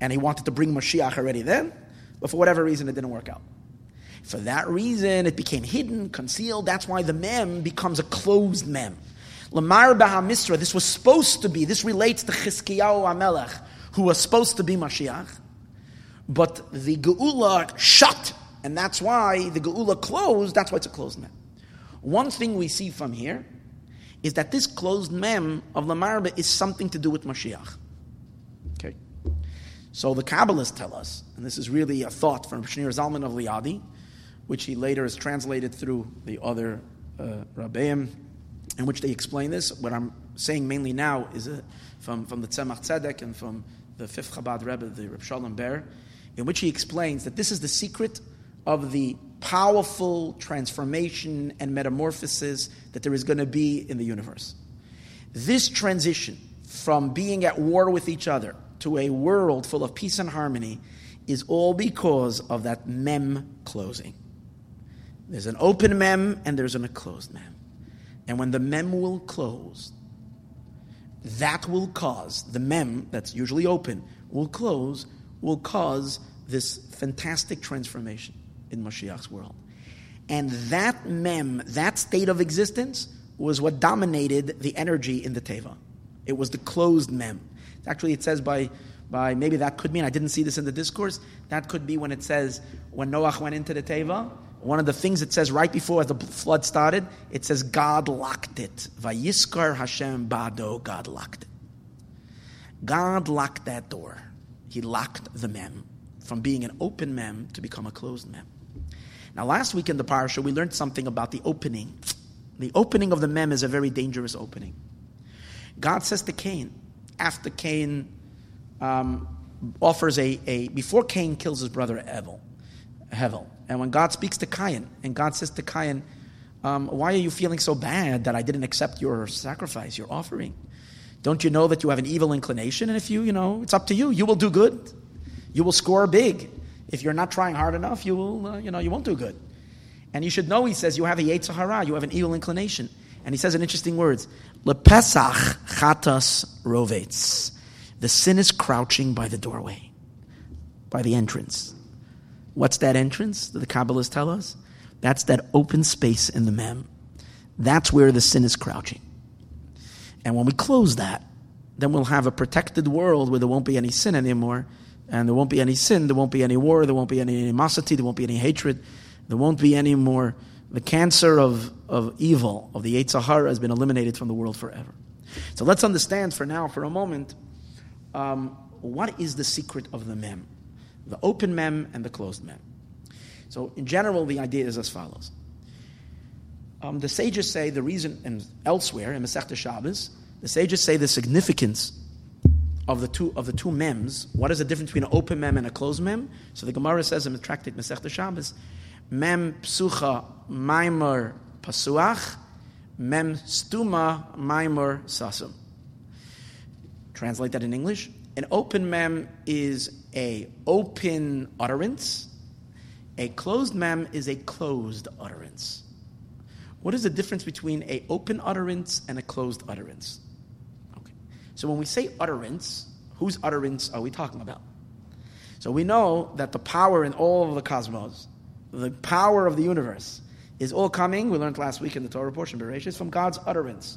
and he wanted to bring Mashiach already then, but for whatever reason it didn't work out. For that reason, it became hidden, concealed. That's why the mem becomes a closed mem. Lamar Misra, this was supposed to be, this relates to Chizkiyahu Amelech, who was supposed to be Mashiach. But the Geula shut, and that's why the Geula closed, that's why it's a closed mem. One thing we see from here is that this closed mem of the Lamarba is something to do with Mashiach. Okay. So the Kabbalists tell us, and this is really a thought from Shneur Zalman of Liadi, which he later has translated through the other uh, Rabbeim, in which they explain this. What I'm saying mainly now is uh, from, from the Tzemach Tzedek and from the fifth Chabad Rebbe, the Reb Shalom Ber, in which he explains that this is the secret of the powerful transformation and metamorphosis that there is going to be in the universe. This transition from being at war with each other to a world full of peace and harmony is all because of that mem closing. There's an open mem and there's an, a closed mem. And when the mem will close, that will cause, the mem that's usually open will close, will cause this fantastic transformation in Mashiach's world. And that mem, that state of existence, was what dominated the energy in the Teva. It was the closed mem. Actually, it says by, by maybe that could mean, I didn't see this in the discourse, that could be when it says, when Noach went into the Teva, one of the things it says right before the flood started, it says God locked it. Vayiskar Hashem Bado, God locked it. God locked that door. He locked the mem from being an open mem to become a closed mem. Now, last week in the parsha, we learned something about the opening. The opening of the mem is a very dangerous opening. God says to Cain, after Cain um, offers a, a, before Cain kills his brother Abel, Hevel, and when God speaks to Cain, and God says to Cain, um, Why are you feeling so bad that I didn't accept your sacrifice, your offering? Don't you know that you have an evil inclination? And if you, you know, it's up to you. You will do good. You will score big. If you're not trying hard enough, you will, uh, you know, you won't do good. And you should know, he says, you have a Yetzer Hara, you have an evil inclination. And he says in interesting words, Lepesach chatas rovetz. The sin is crouching by the doorway, by the entrance. What's that entrance that the Kabbalists tell us? That's that open space in the mem. That's where the sin is crouching. And when we close that, then we'll have a protected world where there won't be any sin anymore. And there won't be any sin, there won't be any war, there won't be any animosity, there won't be any hatred, there won't be any more. The cancer of, of evil, of the Yetzer Hara, has been eliminated from the world forever. So let's understand for now, for a moment, um, what is the secret of the mem? The open mem and the closed mem. So, in general, the idea is as follows um, the sages say the reason, and elsewhere in Masechta Shabbos, the sages say the significance of the two of the two mems. What is the difference between an open mem and a closed mem? So the Gemara says in the tractate Masechta Shabbos, mem psucha maimor pasuach, mem stuma maimor sasum. Translate that in English. An open mem is a open utterance. A closed mem is a closed utterance. What is the difference between a open utterance and a closed utterance? So when we say utterance, whose utterance are we talking about? So we know that the power in all of the cosmos, the power of the universe, is all coming. We learned last week in the Torah portion, Bereshit, from God's utterance.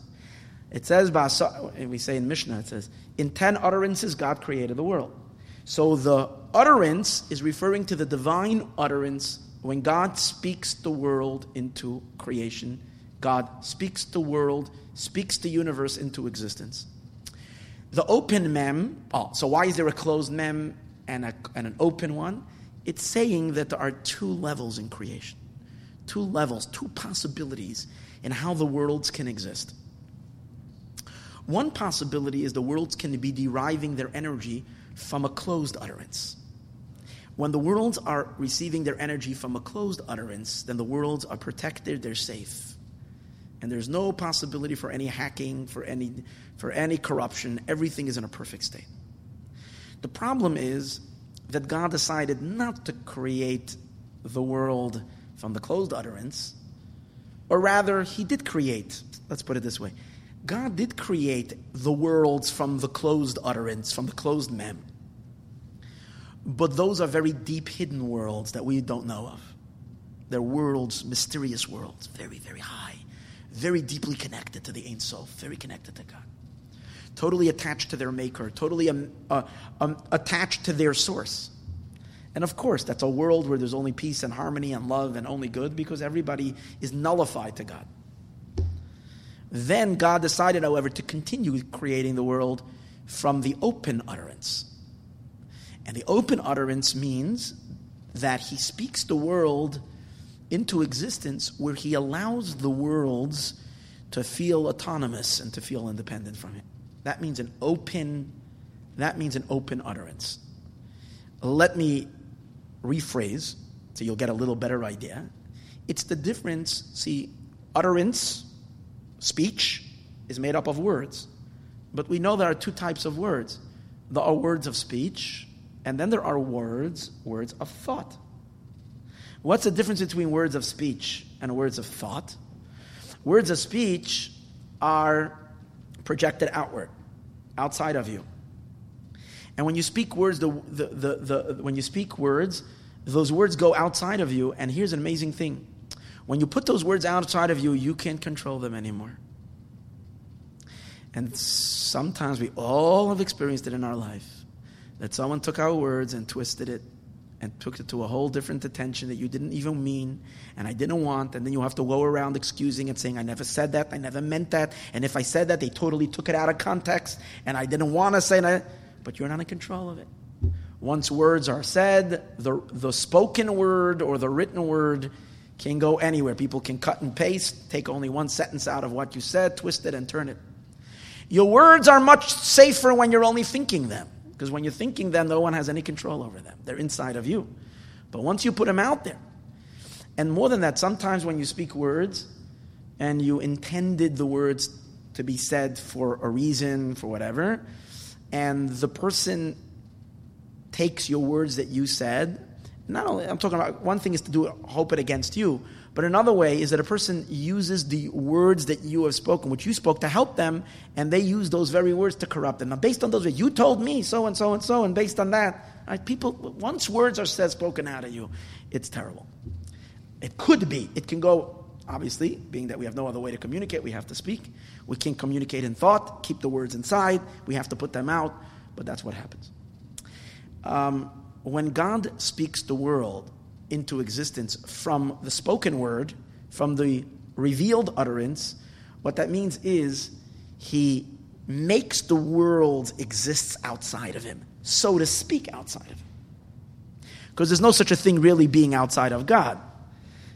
It says, and we say in Mishnah, it says, in ten utterances God created the world. So the utterance is referring to the divine utterance when God speaks the world into creation, God speaks the world, speaks the universe into existence. The open mem, oh, so why is there a closed mem and, a, and an open one? It's saying that there are two levels in creation, two levels, two possibilities in how the worlds can exist. One possibility is the worlds can be deriving their energy from a closed utterance. When the worlds are receiving their energy from a closed utterance, then the worlds are protected, they're safe. And there's no possibility for any hacking, for any, for any corruption. Everything is in a perfect state. The problem is that God decided not to create the world from the closed utterance, or rather, He did create, let's put it this way God did create the worlds from the closed utterance, from the closed mem. But those are very deep, hidden worlds that we don't know of. They're worlds, mysterious worlds, very, very high, very deeply connected to the Ein Sof, very connected to God. Totally attached to their maker, totally um, uh, um, attached to their source. And of course, that's a world where there's only peace and harmony and love and only good because everybody is nullified to God. Then God decided, however, to continue creating the world from the open utterance and the open utterance means that he speaks the world into existence where he allows the worlds to feel autonomous and to feel independent from him. That means an open that means an open utterance. Let me rephrase so you'll get a little better idea. It's the difference, see, utterance, speech is made up of words. But we know there are two types of words. There are words of speech, and then there are words, words of thought. What's the difference between words of speech and words of thought? Words of speech are projected outward, outside of you. And when you speak words, the, the, the, the, when you speak words, those words go outside of you. And here's an amazing thing when you put those words outside of you, you can't control them anymore. And sometimes we all have experienced it in our life that someone took our words and twisted it and took it to a whole different attention that you didn't even mean and I didn't want. And then you have to go around excusing and saying, I never said that, I never meant that. And if I said that, they totally took it out of context and I didn't want to say that. But you're not in control of it. Once words are said, the, the spoken word or the written word can go anywhere. People can cut and paste, take only one sentence out of what you said, twist it, and turn it. Your words are much safer when you're only thinking them. Because when you're thinking them, no one has any control over them. They're inside of you. But once you put them out there, and more than that, sometimes when you speak words and you intended the words to be said for a reason, for whatever, and the person takes your words that you said, not only, I'm talking about one thing is to do hope it against you, but another way is that a person uses the words that you have spoken, which you spoke, to help them, and they use those very words to corrupt them. Now, based on those words, you told me so and so and so, and based on that, right, people, once words are said, spoken out of you, it's terrible. It could be. It can go, obviously, being that we have no other way to communicate, we have to speak. We can't communicate in thought, keep the words inside, we have to put them out, but that's what happens. Um, when God speaks the world, into existence from the spoken word, from the revealed utterance, what that means is he makes the world exists outside of him, so to speak, outside of him. Because there's no such a thing really being outside of God.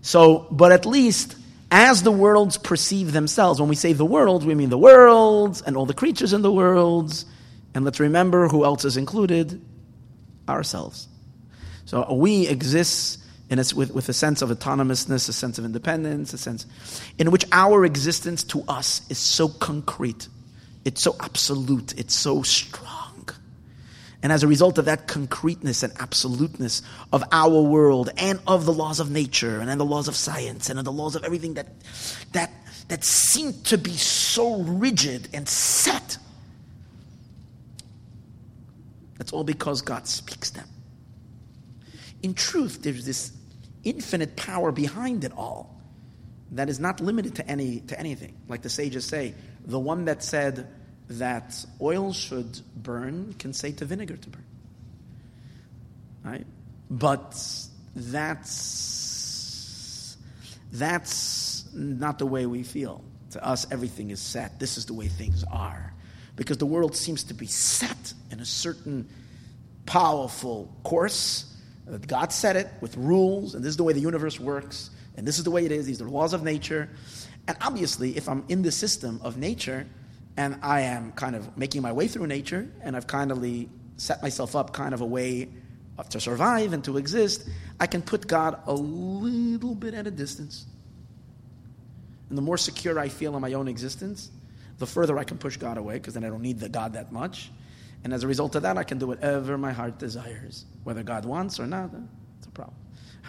So, but at least as the worlds perceive themselves, when we say the world, we mean the worlds and all the creatures in the worlds. And let's remember who else is included ourselves. So we exist in a, with, with a sense of autonomousness, a sense of independence, a sense in which our existence to us is so concrete, it's so absolute, it's so strong. And as a result of that concreteness and absoluteness of our world and of the laws of nature and the laws of science and of the laws of everything that, that, that seem to be so rigid and set, that's all because God speaks them in truth, there's this infinite power behind it all that is not limited to any to anything. Like the sages say, the one that said that oil should burn can say to vinegar to burn. Right? But that's that's not the way we feel. To us, everything is set. This is the way things are. Because the world seems to be set in a certain powerful course Uh, God said it with rules, and this is the way the universe works, and this is the way it is. These are the laws of nature. And obviously, if I'm in the system of nature, and I am kind of making my way through nature, and I've kind of set myself up kind of a way to survive and to exist, I can put God a little bit at a distance. And the more secure I feel in my own existence, the further I can push God away, because then I don't need the God that much. And as a result of that, I can do whatever my heart desires, whether God wants or not. It's a problem.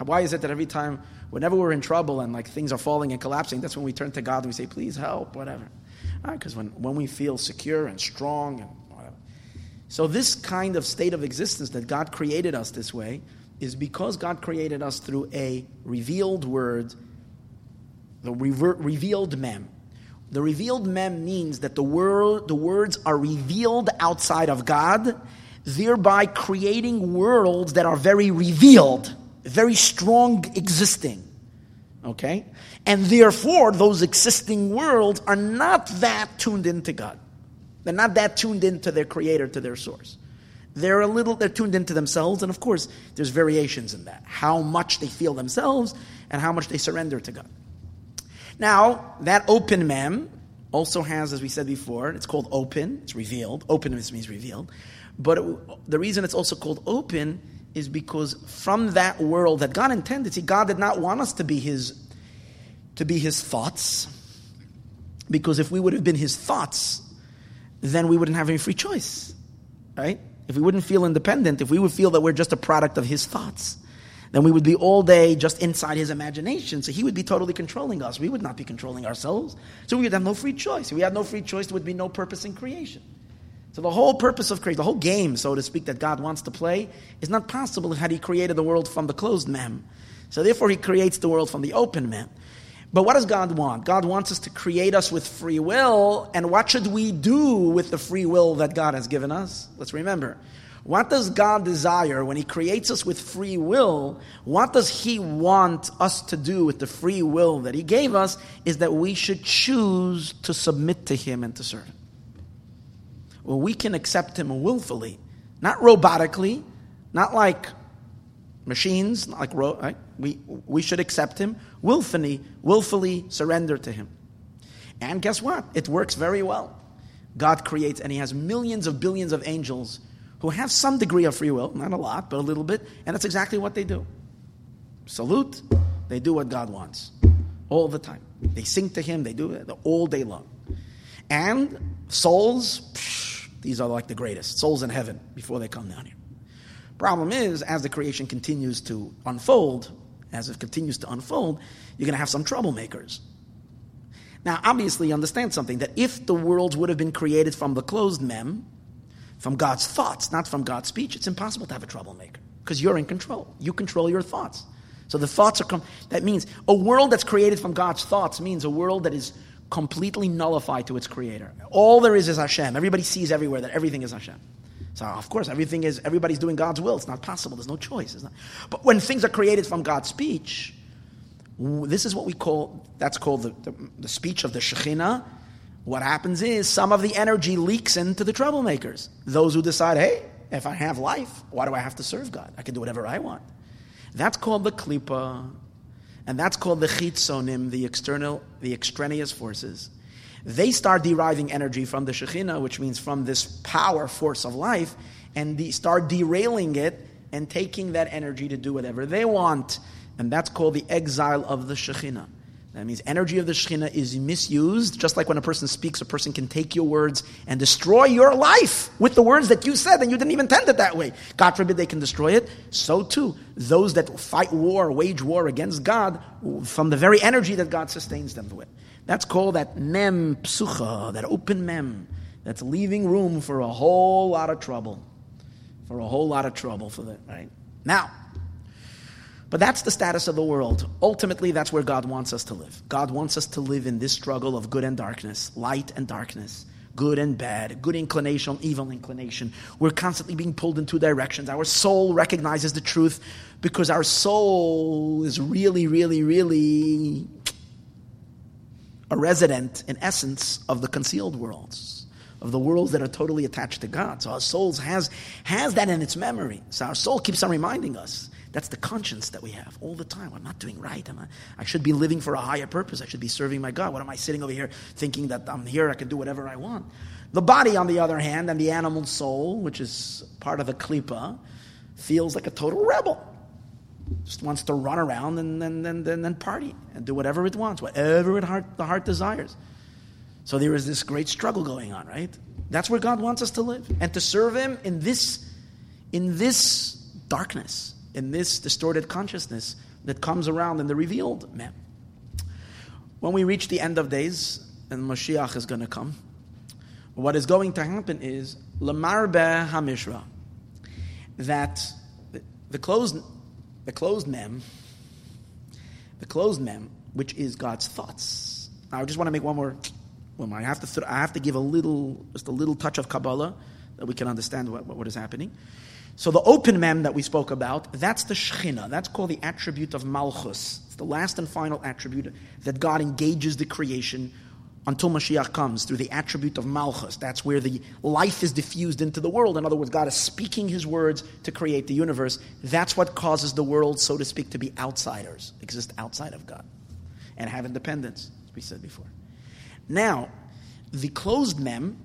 Why is it that every time, whenever we're in trouble and like things are falling and collapsing, that's when we turn to God and we say, please help, whatever. Because when, when we feel secure and strong and whatever. So, this kind of state of existence that God created us this way is because God created us through a revealed word, the revealed mem. The revealed mem means that the, word, the words are revealed outside of God, thereby creating worlds that are very revealed, very strong existing. Okay? And therefore, those existing worlds are not that tuned into God. They're not that tuned into their creator, to their source. They're a little, they're tuned into themselves, and of course, there's variations in that. How much they feel themselves and how much they surrender to God. Now, that open mem also has, as we said before, it's called open, it's revealed. Openness means revealed. But it, the reason it's also called open is because from that world that God intended, see, God did not want us to be his to be his thoughts. Because if we would have been his thoughts, then we wouldn't have any free choice, right? If we wouldn't feel independent, if we would feel that we're just a product of his thoughts, then we would be all day just inside his imagination. So he would be totally controlling us. We would not be controlling ourselves. So we would have no free choice. If we had no free choice, there would be no purpose in creation. So the whole purpose of creation, the whole game, so to speak, that God wants to play is not possible had he created the world from the closed mem. So therefore he creates the world from the open mem. But what does God want? God wants us to create us with free will, and what should we do with the free will that God has given us? Let's remember. What does God desire when He creates us with free will? What does He want us to do with the free will that He gave us? Is that we should choose to submit to Him and to serve Him. Well, we can accept Him willfully, not robotically, not like machines, not like ro- right? we we should accept Him willfully, willfully surrender to Him. And guess what? It works very well. God creates, and He has millions of billions of angels who have some degree of free will, not a lot, but a little bit, and that's exactly what they do. Salute, they do what God wants all the time. They sing to Him, they do it all day long. And souls, psh, these are like the greatest souls in heaven before they come down here. Problem is, as the creation continues to unfold, as it continues to unfold, you're going to have some troublemakers. Now, obviously, you understand something that if the worlds would have been created from the closed mem, from God's thoughts, not from God's speech, it's impossible to have a troublemaker because you're in control. You control your thoughts. So the thoughts are, com- that means a world that's created from God's thoughts means a world that is completely nullified to its creator. All there is is Hashem. Everybody sees everywhere that everything is Hashem. So of course, everything is everybody's doing God's will. It's not possible. There's no choice. Not, but when things are created from God's speech, this is what we call that's called the, the, the speech of the Shekhinah what happens is some of the energy leaks into the troublemakers. Those who decide, hey, if I have life, why do I have to serve God? I can do whatever I want. That's called the klipa, and that's called the chitzonim, the external, the extraneous forces. They start deriving energy from the Shekhinah, which means from this power force of life, and they start derailing it and taking that energy to do whatever they want. And that's called the exile of the Shekhinah. That means energy of the Shekhinah is misused, just like when a person speaks, a person can take your words and destroy your life with the words that you said, and you didn't even intend it that way. God forbid they can destroy it. So too, those that fight war, wage war against God, from the very energy that God sustains them with. That's called that mem psucha, that open mem, that's leaving room for a whole lot of trouble. For a whole lot of trouble for that, right? Now, but that's the status of the world. Ultimately, that's where God wants us to live. God wants us to live in this struggle of good and darkness, light and darkness, good and bad, good inclination, evil inclination. We're constantly being pulled in two directions. Our soul recognizes the truth because our soul is really, really, really a resident, in essence, of the concealed worlds of the worlds that are totally attached to God. So our soul has, has that in its memory. So our soul keeps on reminding us that's the conscience that we have all the time. I'm not doing right. I'm. I should be living for a higher purpose. I should be serving my God. What am I sitting over here thinking that I'm here, I can do whatever I want? The body, on the other hand, and the animal soul, which is part of the klipa, feels like a total rebel. Just wants to run around and then and, and, and, party and do whatever it wants, whatever it heart, the heart desires. So there is this great struggle going on, right? That's where God wants us to live and to serve Him in this, in this darkness in this distorted consciousness that comes around in the revealed mem. When we reach the end of days and Mashiach is going to come, what is going to happen is Lamarbe Hamishra, that the closed, the closed mem, the closed mem, which is God's thoughts. I just want to make one more. Well, I have to. I have to give a little, just a little touch of Kabbalah that we can understand what, what is happening. So the open mem that we spoke about, that's the Shechina. That's called the attribute of Malchus. It's the last and final attribute that God engages the creation until Mashiach comes through the attribute of Malchus. That's where the life is diffused into the world. In other words, God is speaking His words to create the universe. That's what causes the world, so to speak, to be outsiders, exist outside of God, and have independence, as we said before. Now, the closed mem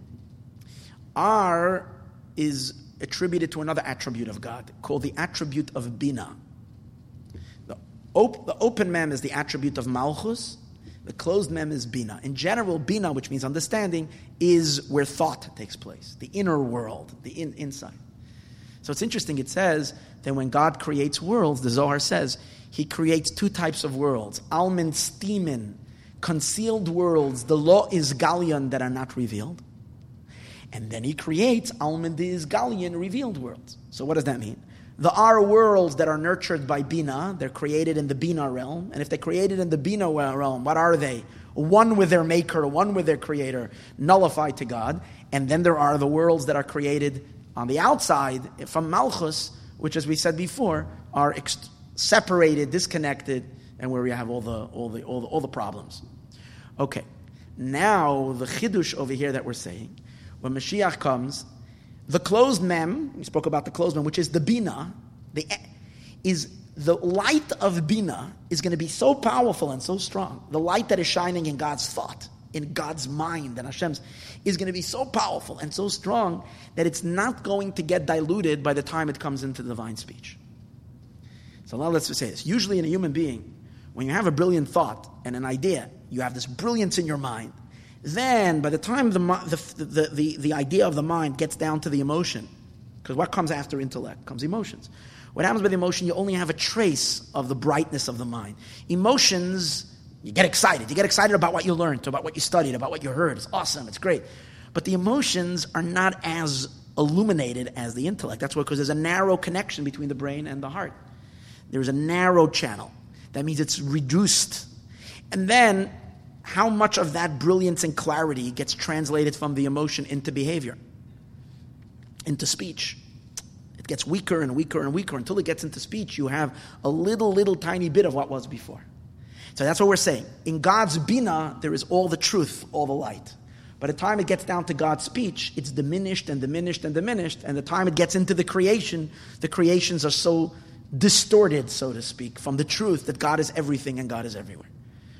are is attributed to another attribute of God called the attribute of Bina. The, op- the open mem is the attribute of Malchus. The closed mem is bina. In general, bina, which means understanding, is where thought takes place, the inner world, the in, inside. So it's interesting, it says that when God creates worlds, the Zohar says, he creates two types of worlds almin stimin, concealed worlds, the law is gallion that are not revealed. And then he creates almin is gallion, revealed worlds. So what does that mean? There are worlds that are nurtured by Bina. They're created in the Bina realm. And if they're created in the Bina realm, what are they? One with their maker, one with their creator, nullified to God. And then there are the worlds that are created on the outside from Malchus, which, as we said before, are ex- separated, disconnected, and where we have all the, all, the, all, the, all the problems. Okay, now the chidush over here that we're saying, when Mashiach comes, the closed mem, we spoke about the closed mem, which is the bina, the, is the light of bina is going to be so powerful and so strong. The light that is shining in God's thought, in God's mind, and Hashem's, is going to be so powerful and so strong that it's not going to get diluted by the time it comes into divine speech. So now let's say this. Usually in a human being, when you have a brilliant thought and an idea, you have this brilliance in your mind then, by the time the, the, the, the, the idea of the mind gets down to the emotion, because what comes after intellect comes emotions. What happens with emotion, you only have a trace of the brightness of the mind. Emotions, you get excited. You get excited about what you learned, about what you studied, about what you heard. It's awesome, it's great. But the emotions are not as illuminated as the intellect. That's why, because there's a narrow connection between the brain and the heart. There's a narrow channel. That means it's reduced. And then how much of that brilliance and clarity gets translated from the emotion into behavior, into speech. It gets weaker and weaker and weaker until it gets into speech. You have a little, little tiny bit of what was before. So that's what we're saying. In God's bina, there is all the truth, all the light. By the time it gets down to God's speech, it's diminished and diminished and diminished. And the time it gets into the creation, the creations are so distorted, so to speak, from the truth that God is everything and God is everywhere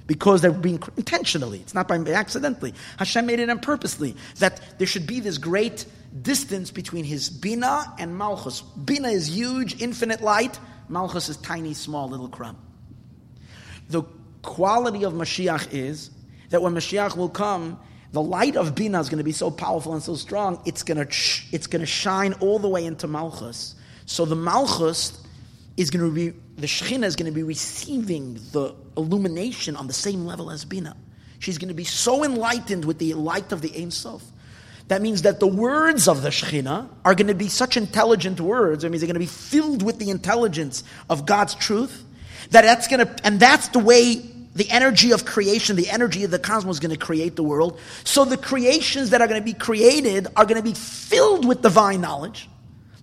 because they're being intentionally. It's not by accidentally. Hashem made it on purposely that there should be this great distance between his bina and malchus. Bina is huge, infinite light. Malchus is tiny, small, little crumb. The quality of Mashiach is that when Mashiach will come, the light of Bina is going to be so powerful and so strong, it's going to, it's going to shine all the way into Malchus. So the Malchus is going to be, the Shekhinah is going to be receiving the illumination on the same level as Bina. She's going to be so enlightened with the light of the Ein Sof. That means that the words of the Shekhinah are going to be such intelligent words. That means they're going to be filled with the intelligence of God's truth. That that's going to, and that's the way the energy of creation, the energy of the cosmos is going to create the world. So the creations that are going to be created are going to be filled with divine knowledge.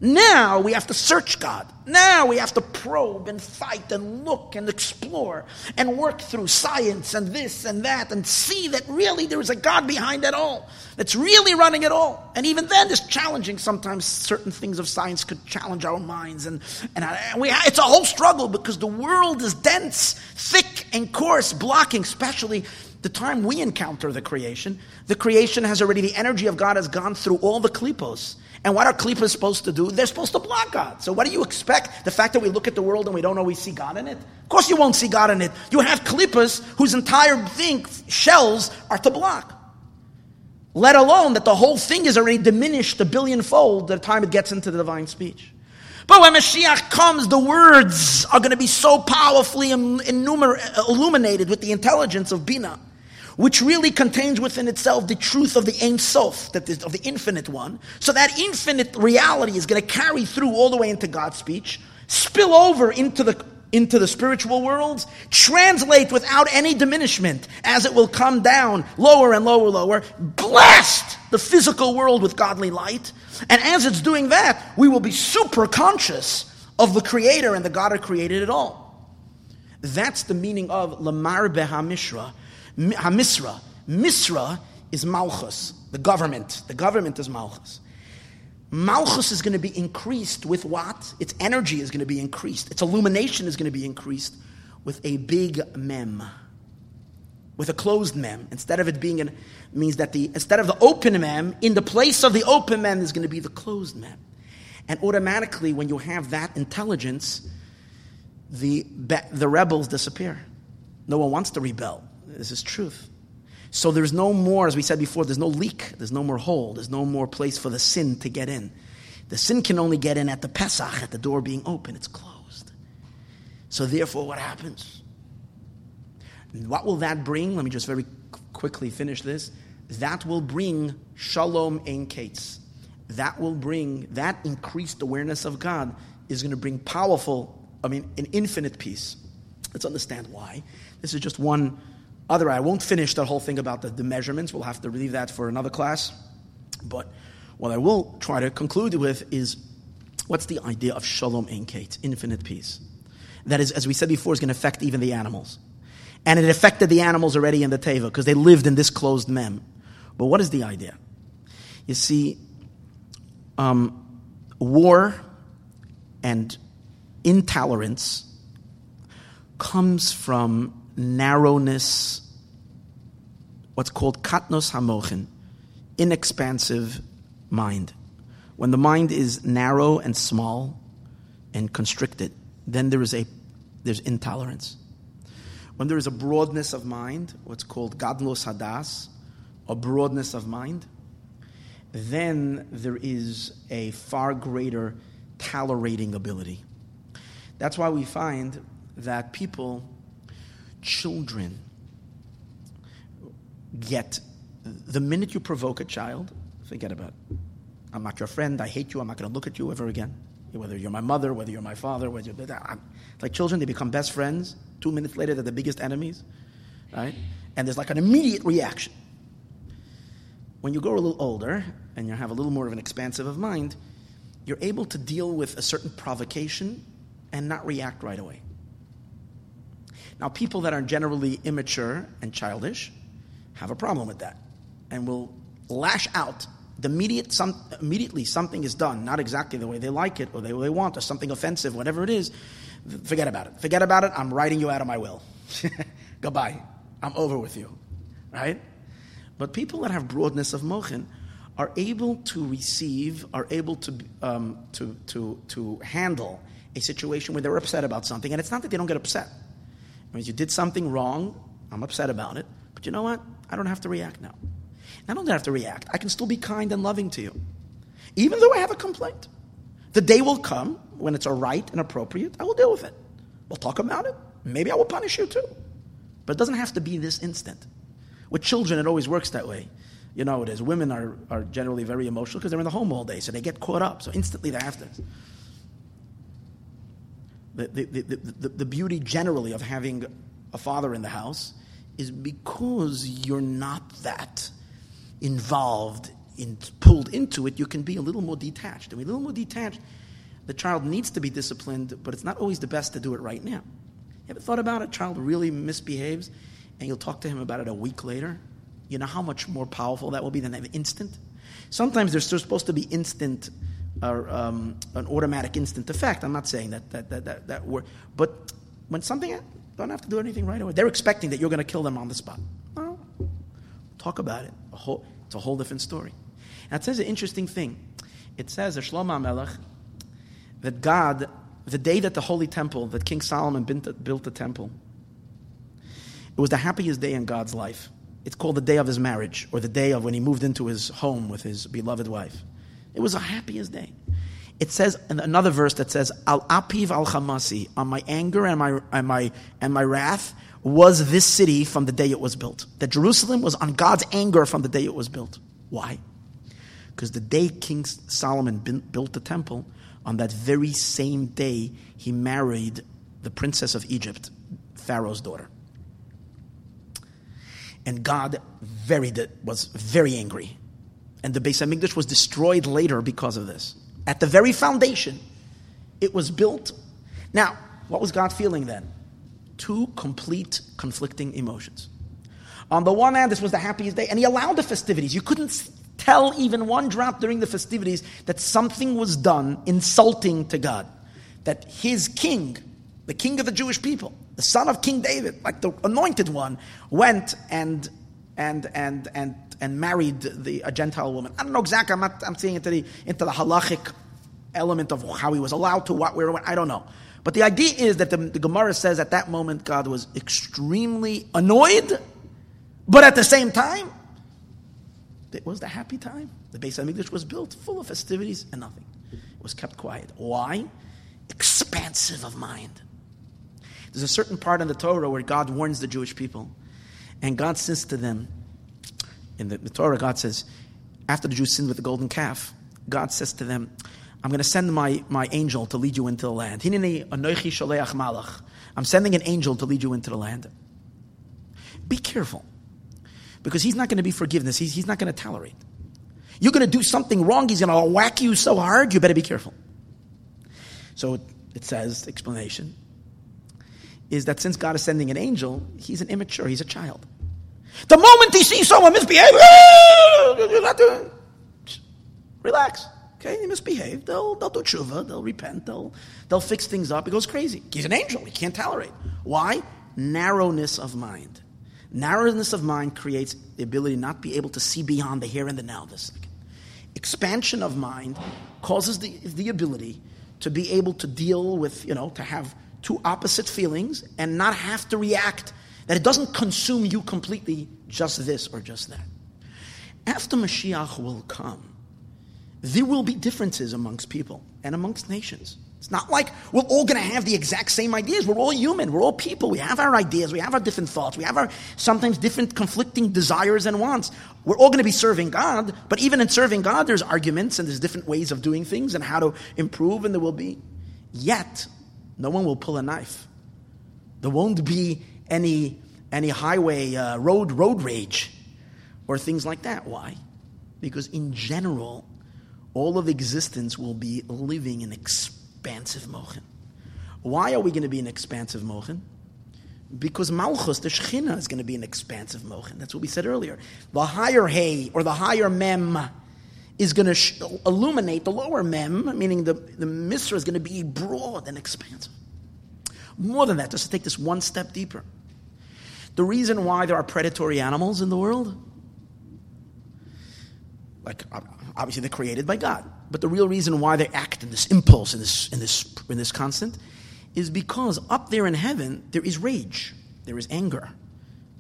Now we have to search God. Now we have to probe and fight and look and explore and work through science and this and that and see that really there is a God behind it all that's really running it all. And even then, it's challenging. Sometimes certain things of science could challenge our minds, and and, and we it's a whole struggle because the world is dense, thick, and coarse, blocking, especially the time we encounter the creation. The creation has already the energy of God has gone through all the klipos and what are klippas supposed to do? They're supposed to block God. So what do you expect? The fact that we look at the world and we don't always see God in it? Of course you won't see God in it. You have klippas whose entire thing, shells, are to block. Let alone that the whole thing is already diminished a billionfold the time it gets into the divine speech. But when Mashiach comes, the words are going to be so powerfully illuminated with the intelligence of Bina which really contains within itself the truth of the Ein Sof, that is, of the infinite one. So that infinite reality is going to carry through all the way into God's speech, spill over into the into the spiritual worlds, translate without any diminishment as it will come down lower and lower, lower, blast the physical world with godly light. And as it's doing that, we will be super conscious of the Creator and the God who created it all. That's the meaning of Lamar Behamishra, Hamisra. Misra is Malchus, the government. The government is Malchus. Malchus is going to be increased with what? Its energy is going to be increased. Its illumination is going to be increased with a big mem. With a closed mem. Instead of it being an, means that the, instead of the open mem, in the place of the open mem is going to be the closed mem. And automatically, when you have that intelligence, the, the rebels disappear. No one wants to rebel This is truth. So there's no more, as we said before, there's no leak, there's no more hole, there's no more place for the sin to get in. The sin can only get in at the Pesach, at the door being open. It's closed. So therefore, what happens? What will that bring? Let me just very quickly finish this. That will bring shalom ein kates. That will bring, that increased awareness of God is going to bring powerful, I mean, an infinite peace. Let's understand why. This is just one other. I won't finish the whole thing about the, the measurements. We'll have to leave that for another class. But what I will try to conclude with is what's the idea of shalom ein kate, infinite peace? That is, as we said before, is going to affect even the animals. And it affected the animals already in the Teva because they lived in this closed mem. But what is the idea? You see, um, war and intolerance comes from narrowness, what's called katnos hamochin, inexpansive mind. When the mind is narrow and small and constricted, then there is a there's intolerance. When there is a broadness of mind, what's called gadlos hadas, a broadness of mind, then there is a far greater tolerating ability. That's why we find that people, children, get the minute you provoke a child, forget about it. I'm not your friend. I hate you. I'm not going to look at you ever again. Whether you're my mother, whether you're my father, whether you're, uh, like children, they become best friends. Two minutes later, they're the biggest enemies, right? And there's like an immediate reaction. When you grow a little older and you have a little more of an expansive of mind, you're able to deal with a certain provocation and not react right away. Now, people that are generally immature and childish have a problem with that and will lash out the immediate some, immediately something is done, not exactly the way they like it or the way they want, or something offensive, whatever it is, forget about it. Forget about it. I'm writing you out of my will. Goodbye. I'm over with you. Right? But people that have broadness of mochin are able to receive, are able to, um, to, to, to handle a situation where they're upset about something. And it's not that they don't get upset. I mean, you did something wrong, I'm upset about it. But you know what? I don't have to react now. I don't have to react. I can still be kind and loving to you. Even though I have a complaint. The day will come when it's all right and appropriate, I will deal with it. We'll talk about it. Maybe I will punish you too. But it doesn't have to be this instant. With children, it always works that way. You know it is. Women are, are generally very emotional because they're in the home all day, so they get caught up. So instantly they have to. The, the, the, the, beauty generally of having a father in the house is because you're not that involved, in, pulled into it, you can be a little more detached. And a little more detached, the child needs to be disciplined, but it's not always the best to do it right now. You ever thought about it? A child really misbehaves, and you'll talk to him about it a week later? You know how much more powerful that will be than an instant? Sometimes there's supposed to be instant or um, an automatic instant effect. I'm not saying that that that that, that but when something don't have to do anything right away. They're expecting that you're going to kill them on the spot. Well, talk about it. A whole, it's a whole different story. And it says an interesting thing. It says, Shlomo Melech, that God, the day that the holy temple, that King Solomon built the temple, it was the happiest day in God's life. It's called the day of his marriage, or the day of when he moved into his home with his beloved wife. It was the happiest day. It says in another verse that says, Al apiv al chamasi, on my anger and my, and, my, and my wrath was this city from the day it was built. That Jerusalem was on God's anger from the day it was built. Why? Because the day King Solomon built the temple, on that very same day, he married the princess of Egypt, Pharaoh's daughter. And God very was very angry. And the Beis Hamikdash was destroyed later because of this. At the very foundation, it was built. Now, what was God feeling then? Two complete conflicting emotions. On the one hand, this was the happiest day, and He allowed the festivities. You couldn't tell even one drop during the festivities that something was done insulting to God. That His king, the king of the Jewish people, the son of King David, like the anointed one, went and and and and and married the, a Gentile woman. I don't know exactly. I'm not. I'm seeing into the into the halachic element of how he was allowed to what, where. I don't know. But the idea is that the, the Gemara says at that moment God was extremely annoyed But at the same time, it was the happy time. The Beis Hamikdash was built full of festivities and nothing. It was kept quiet. Why? Expansive of mind. There's a certain part in the Torah where God warns the Jewish people. And God says to them, in the, the Torah, God says, after the Jews sinned with the golden calf, God says to them, I'm going to send my, my angel to lead you into the land. I'm sending an angel to lead you into the land. Be careful, because he's not going to be forgiveness. He's, he's not going to tolerate. You're going to do something wrong. He's going to whack you so hard. You better be careful. So it, it says, explanation, is that since God is sending an angel, he's an immature. He's a child. The moment he sees someone misbehave, relax. Okay, he misbehaved. They'll, they'll do tshuva. They'll repent. They'll, they'll fix things up. He goes crazy. He's an angel. He can't tolerate. Why? Narrowness of mind. Narrowness of mind creates the ability not be able to see beyond the here and the now. This expansion of mind causes the, the ability to be able to deal with, you know, to have two opposite feelings and not have to react, that it doesn't consume you completely, just this or just that. After Mashiach will come, there will be differences amongst people and amongst nations. It's not like we're all going to have the exact same ideas. We're all human. We're all people. We have our ideas. We have our different thoughts. We have our sometimes different conflicting desires and wants. We're all going to be serving God, but even in serving God, there's arguments and there's different ways of doing things and how to improve, and there will be. Yet, no one will pull a knife. There won't be any, any highway, uh, road, road rage or things like that. Why? Because in general, all of existence will be living in expansive mochen. Why are we going to be an expansive mochen? Because Malchus, the Shechina, is going to be an expansive mochen. That's what we said earlier. The higher Hay or the higher Mem is going to illuminate the lower Mem, meaning the, the Misra is going to be broad and expansive. More than that, just to take this one step deeper. The reason why there are predatory animals in the world, like Obviously, they're created by God. But the real reason why they act in this impulse, in this, in this, in this constant, is because up there in heaven, there is rage, there is anger.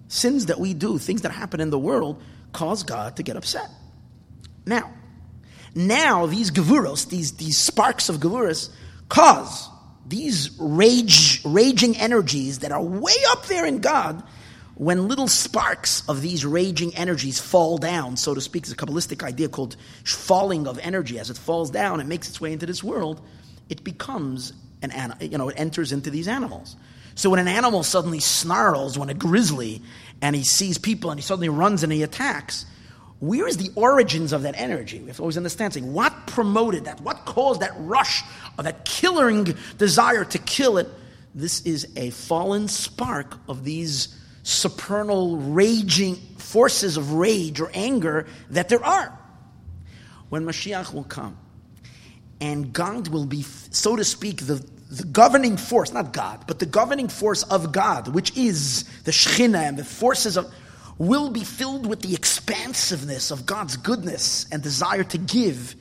Sins that we do, things that happen in the world, cause God to get upset. Now, now these gavuros, these, these sparks of gavuros, cause these rage, raging energies that are way up there in God when little sparks of these raging energies fall down, so to speak, it's a Kabbalistic idea called falling of energy. As it falls down and makes its way into this world, it becomes an you know, it enters into these animals. So when an animal suddenly snarls, when a grizzly, and he sees people and he suddenly runs and he attacks, where is the origins of that energy? We have to always understand saying, what promoted that? What caused that rush of that killing desire to kill it? This is a fallen spark of these supernal raging forces of rage or anger that there are. When Mashiach will come, and God will be, so to speak, the, the governing force, not God, but the governing force of God, which is the Shekhinah and the forces of, will be filled with the expansiveness of God's goodness and desire to give.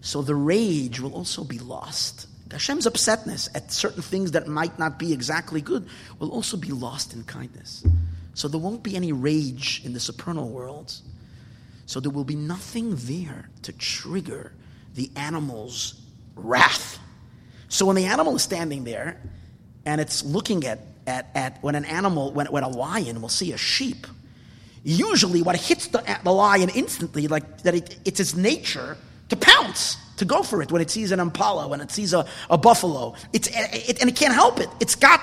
So the rage will also be lost. Hashem's upsetness at certain things that might not be exactly good will also be lost in kindness. So there won't be any rage in the supernal worlds. So there will be nothing there to trigger the animal's wrath. So when the animal is standing there and it's looking at, at, at when an animal, when, when a lion will see a sheep, usually what hits the, the lion instantly, like that it, it's its nature to pounce to go for it when it sees an impala, when it sees a, a buffalo. It's, it, and it can't help it. It's got,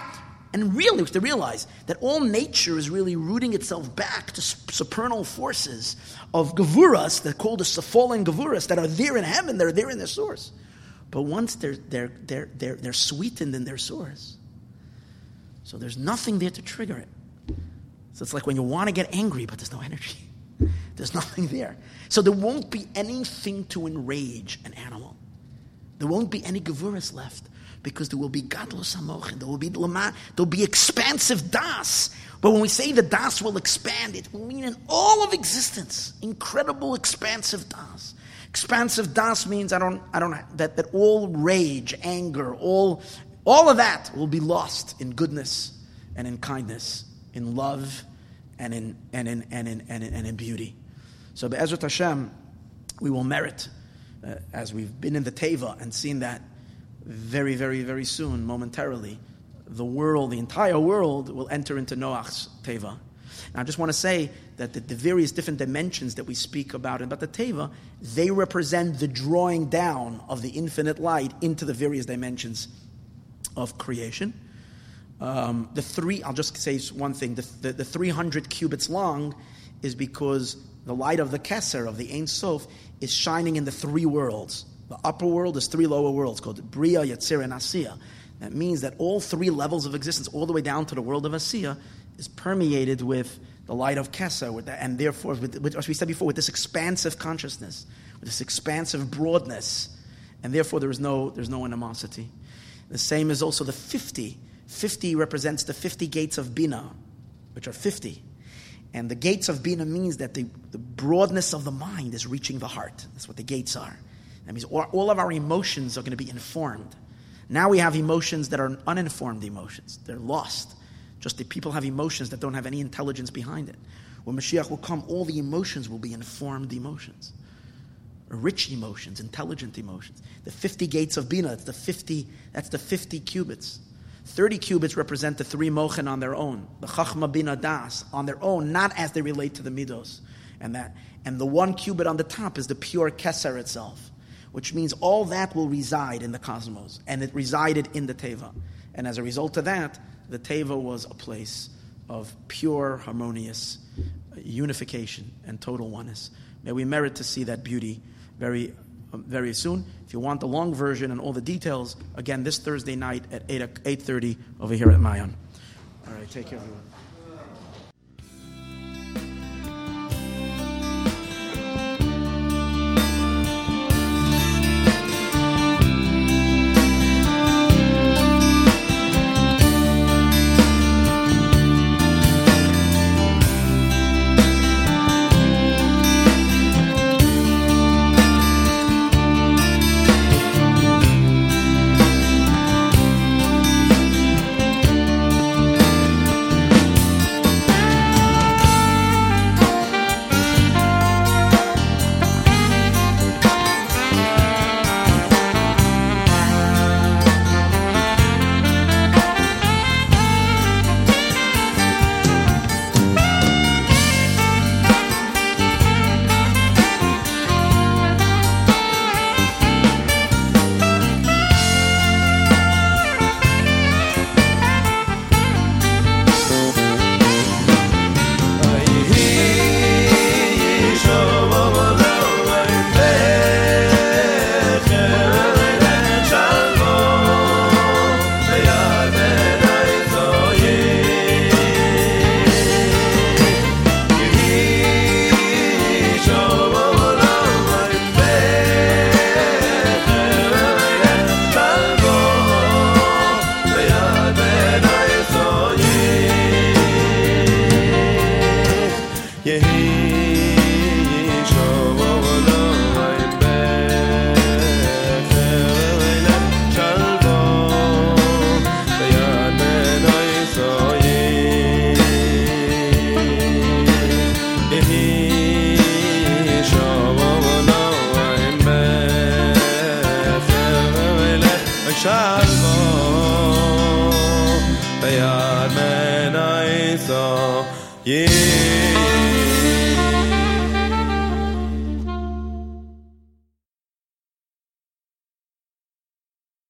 and really, to realize that all nature is really rooting itself back to supernal forces of gavuras, that called the fallen gavuras, that are there in heaven, they're there in their source. But once they're, they're, they're, they're, they're sweetened in their source, so there's nothing there to trigger it. So it's like when you want to get angry, but there's no energy. There's nothing there. So there won't be anything to enrage an animal. There won't be any gavuras left because there will be gadlos hamochin, there will be lama, there will be expansive das. But when we say the das will expand, it will mean in all of existence, incredible expansive das. Expansive das means I don't, I don't that that all rage, anger, all all of that will be lost in goodness and in kindness, in love and in, and in, and in, and in, and in beauty. So, Be'ezras Hashem, we will merit, uh, as we've been in the Teva and seen that very, very, very soon, momentarily, the world, the entire world, will enter into Noach's Teva. Now, I just want to say that the, the, various different dimensions that we speak about about the Teva, they represent the drawing down of the infinite light into the various dimensions of creation. Um, the three, I'll just say one thing, the, the, the 300 cubits long is because the light of the Kesser, of the Ein Sof, is shining in the three worlds. The upper world is three lower worlds called Bria, Yetzir, and Asiya. That means that all three levels of existence, all the way down to the world of Asiya, is permeated with the light of with that, and therefore, with, with, as we said before, with this expansive consciousness, with this expansive broadness, and therefore there is no, there's no animosity. The same is also the 50. 50 represents the 50 gates of Bina, which are 50. And the gates of Bina means that the, the broadness of the mind is reaching the heart. That's what the gates are. That means all, all of our emotions are going to be informed. Now we have emotions that are uninformed emotions. They're lost. Just that people have emotions that don't have any intelligence behind it. When Mashiach will come, all the emotions will be informed emotions. Rich emotions, intelligent emotions. The 50 gates of Bina, that's the 50, that's the 50 cubits. 30 cubits represent the three mochen on their own, the chachma bina das on their own, not as they relate to the midos, and that. And the one cubit on the top is the pure keser itself, which means all that will reside in the cosmos, and it resided in the teva. And as a result of that, the Teva was a place of pure, harmonious uh, unification and total oneness. May we merit to see that beauty very, Um, very soon. If you want the long version and all the details, again, this Thursday night at 8, 8.30 over here at Mayan. All right, take care, everyone.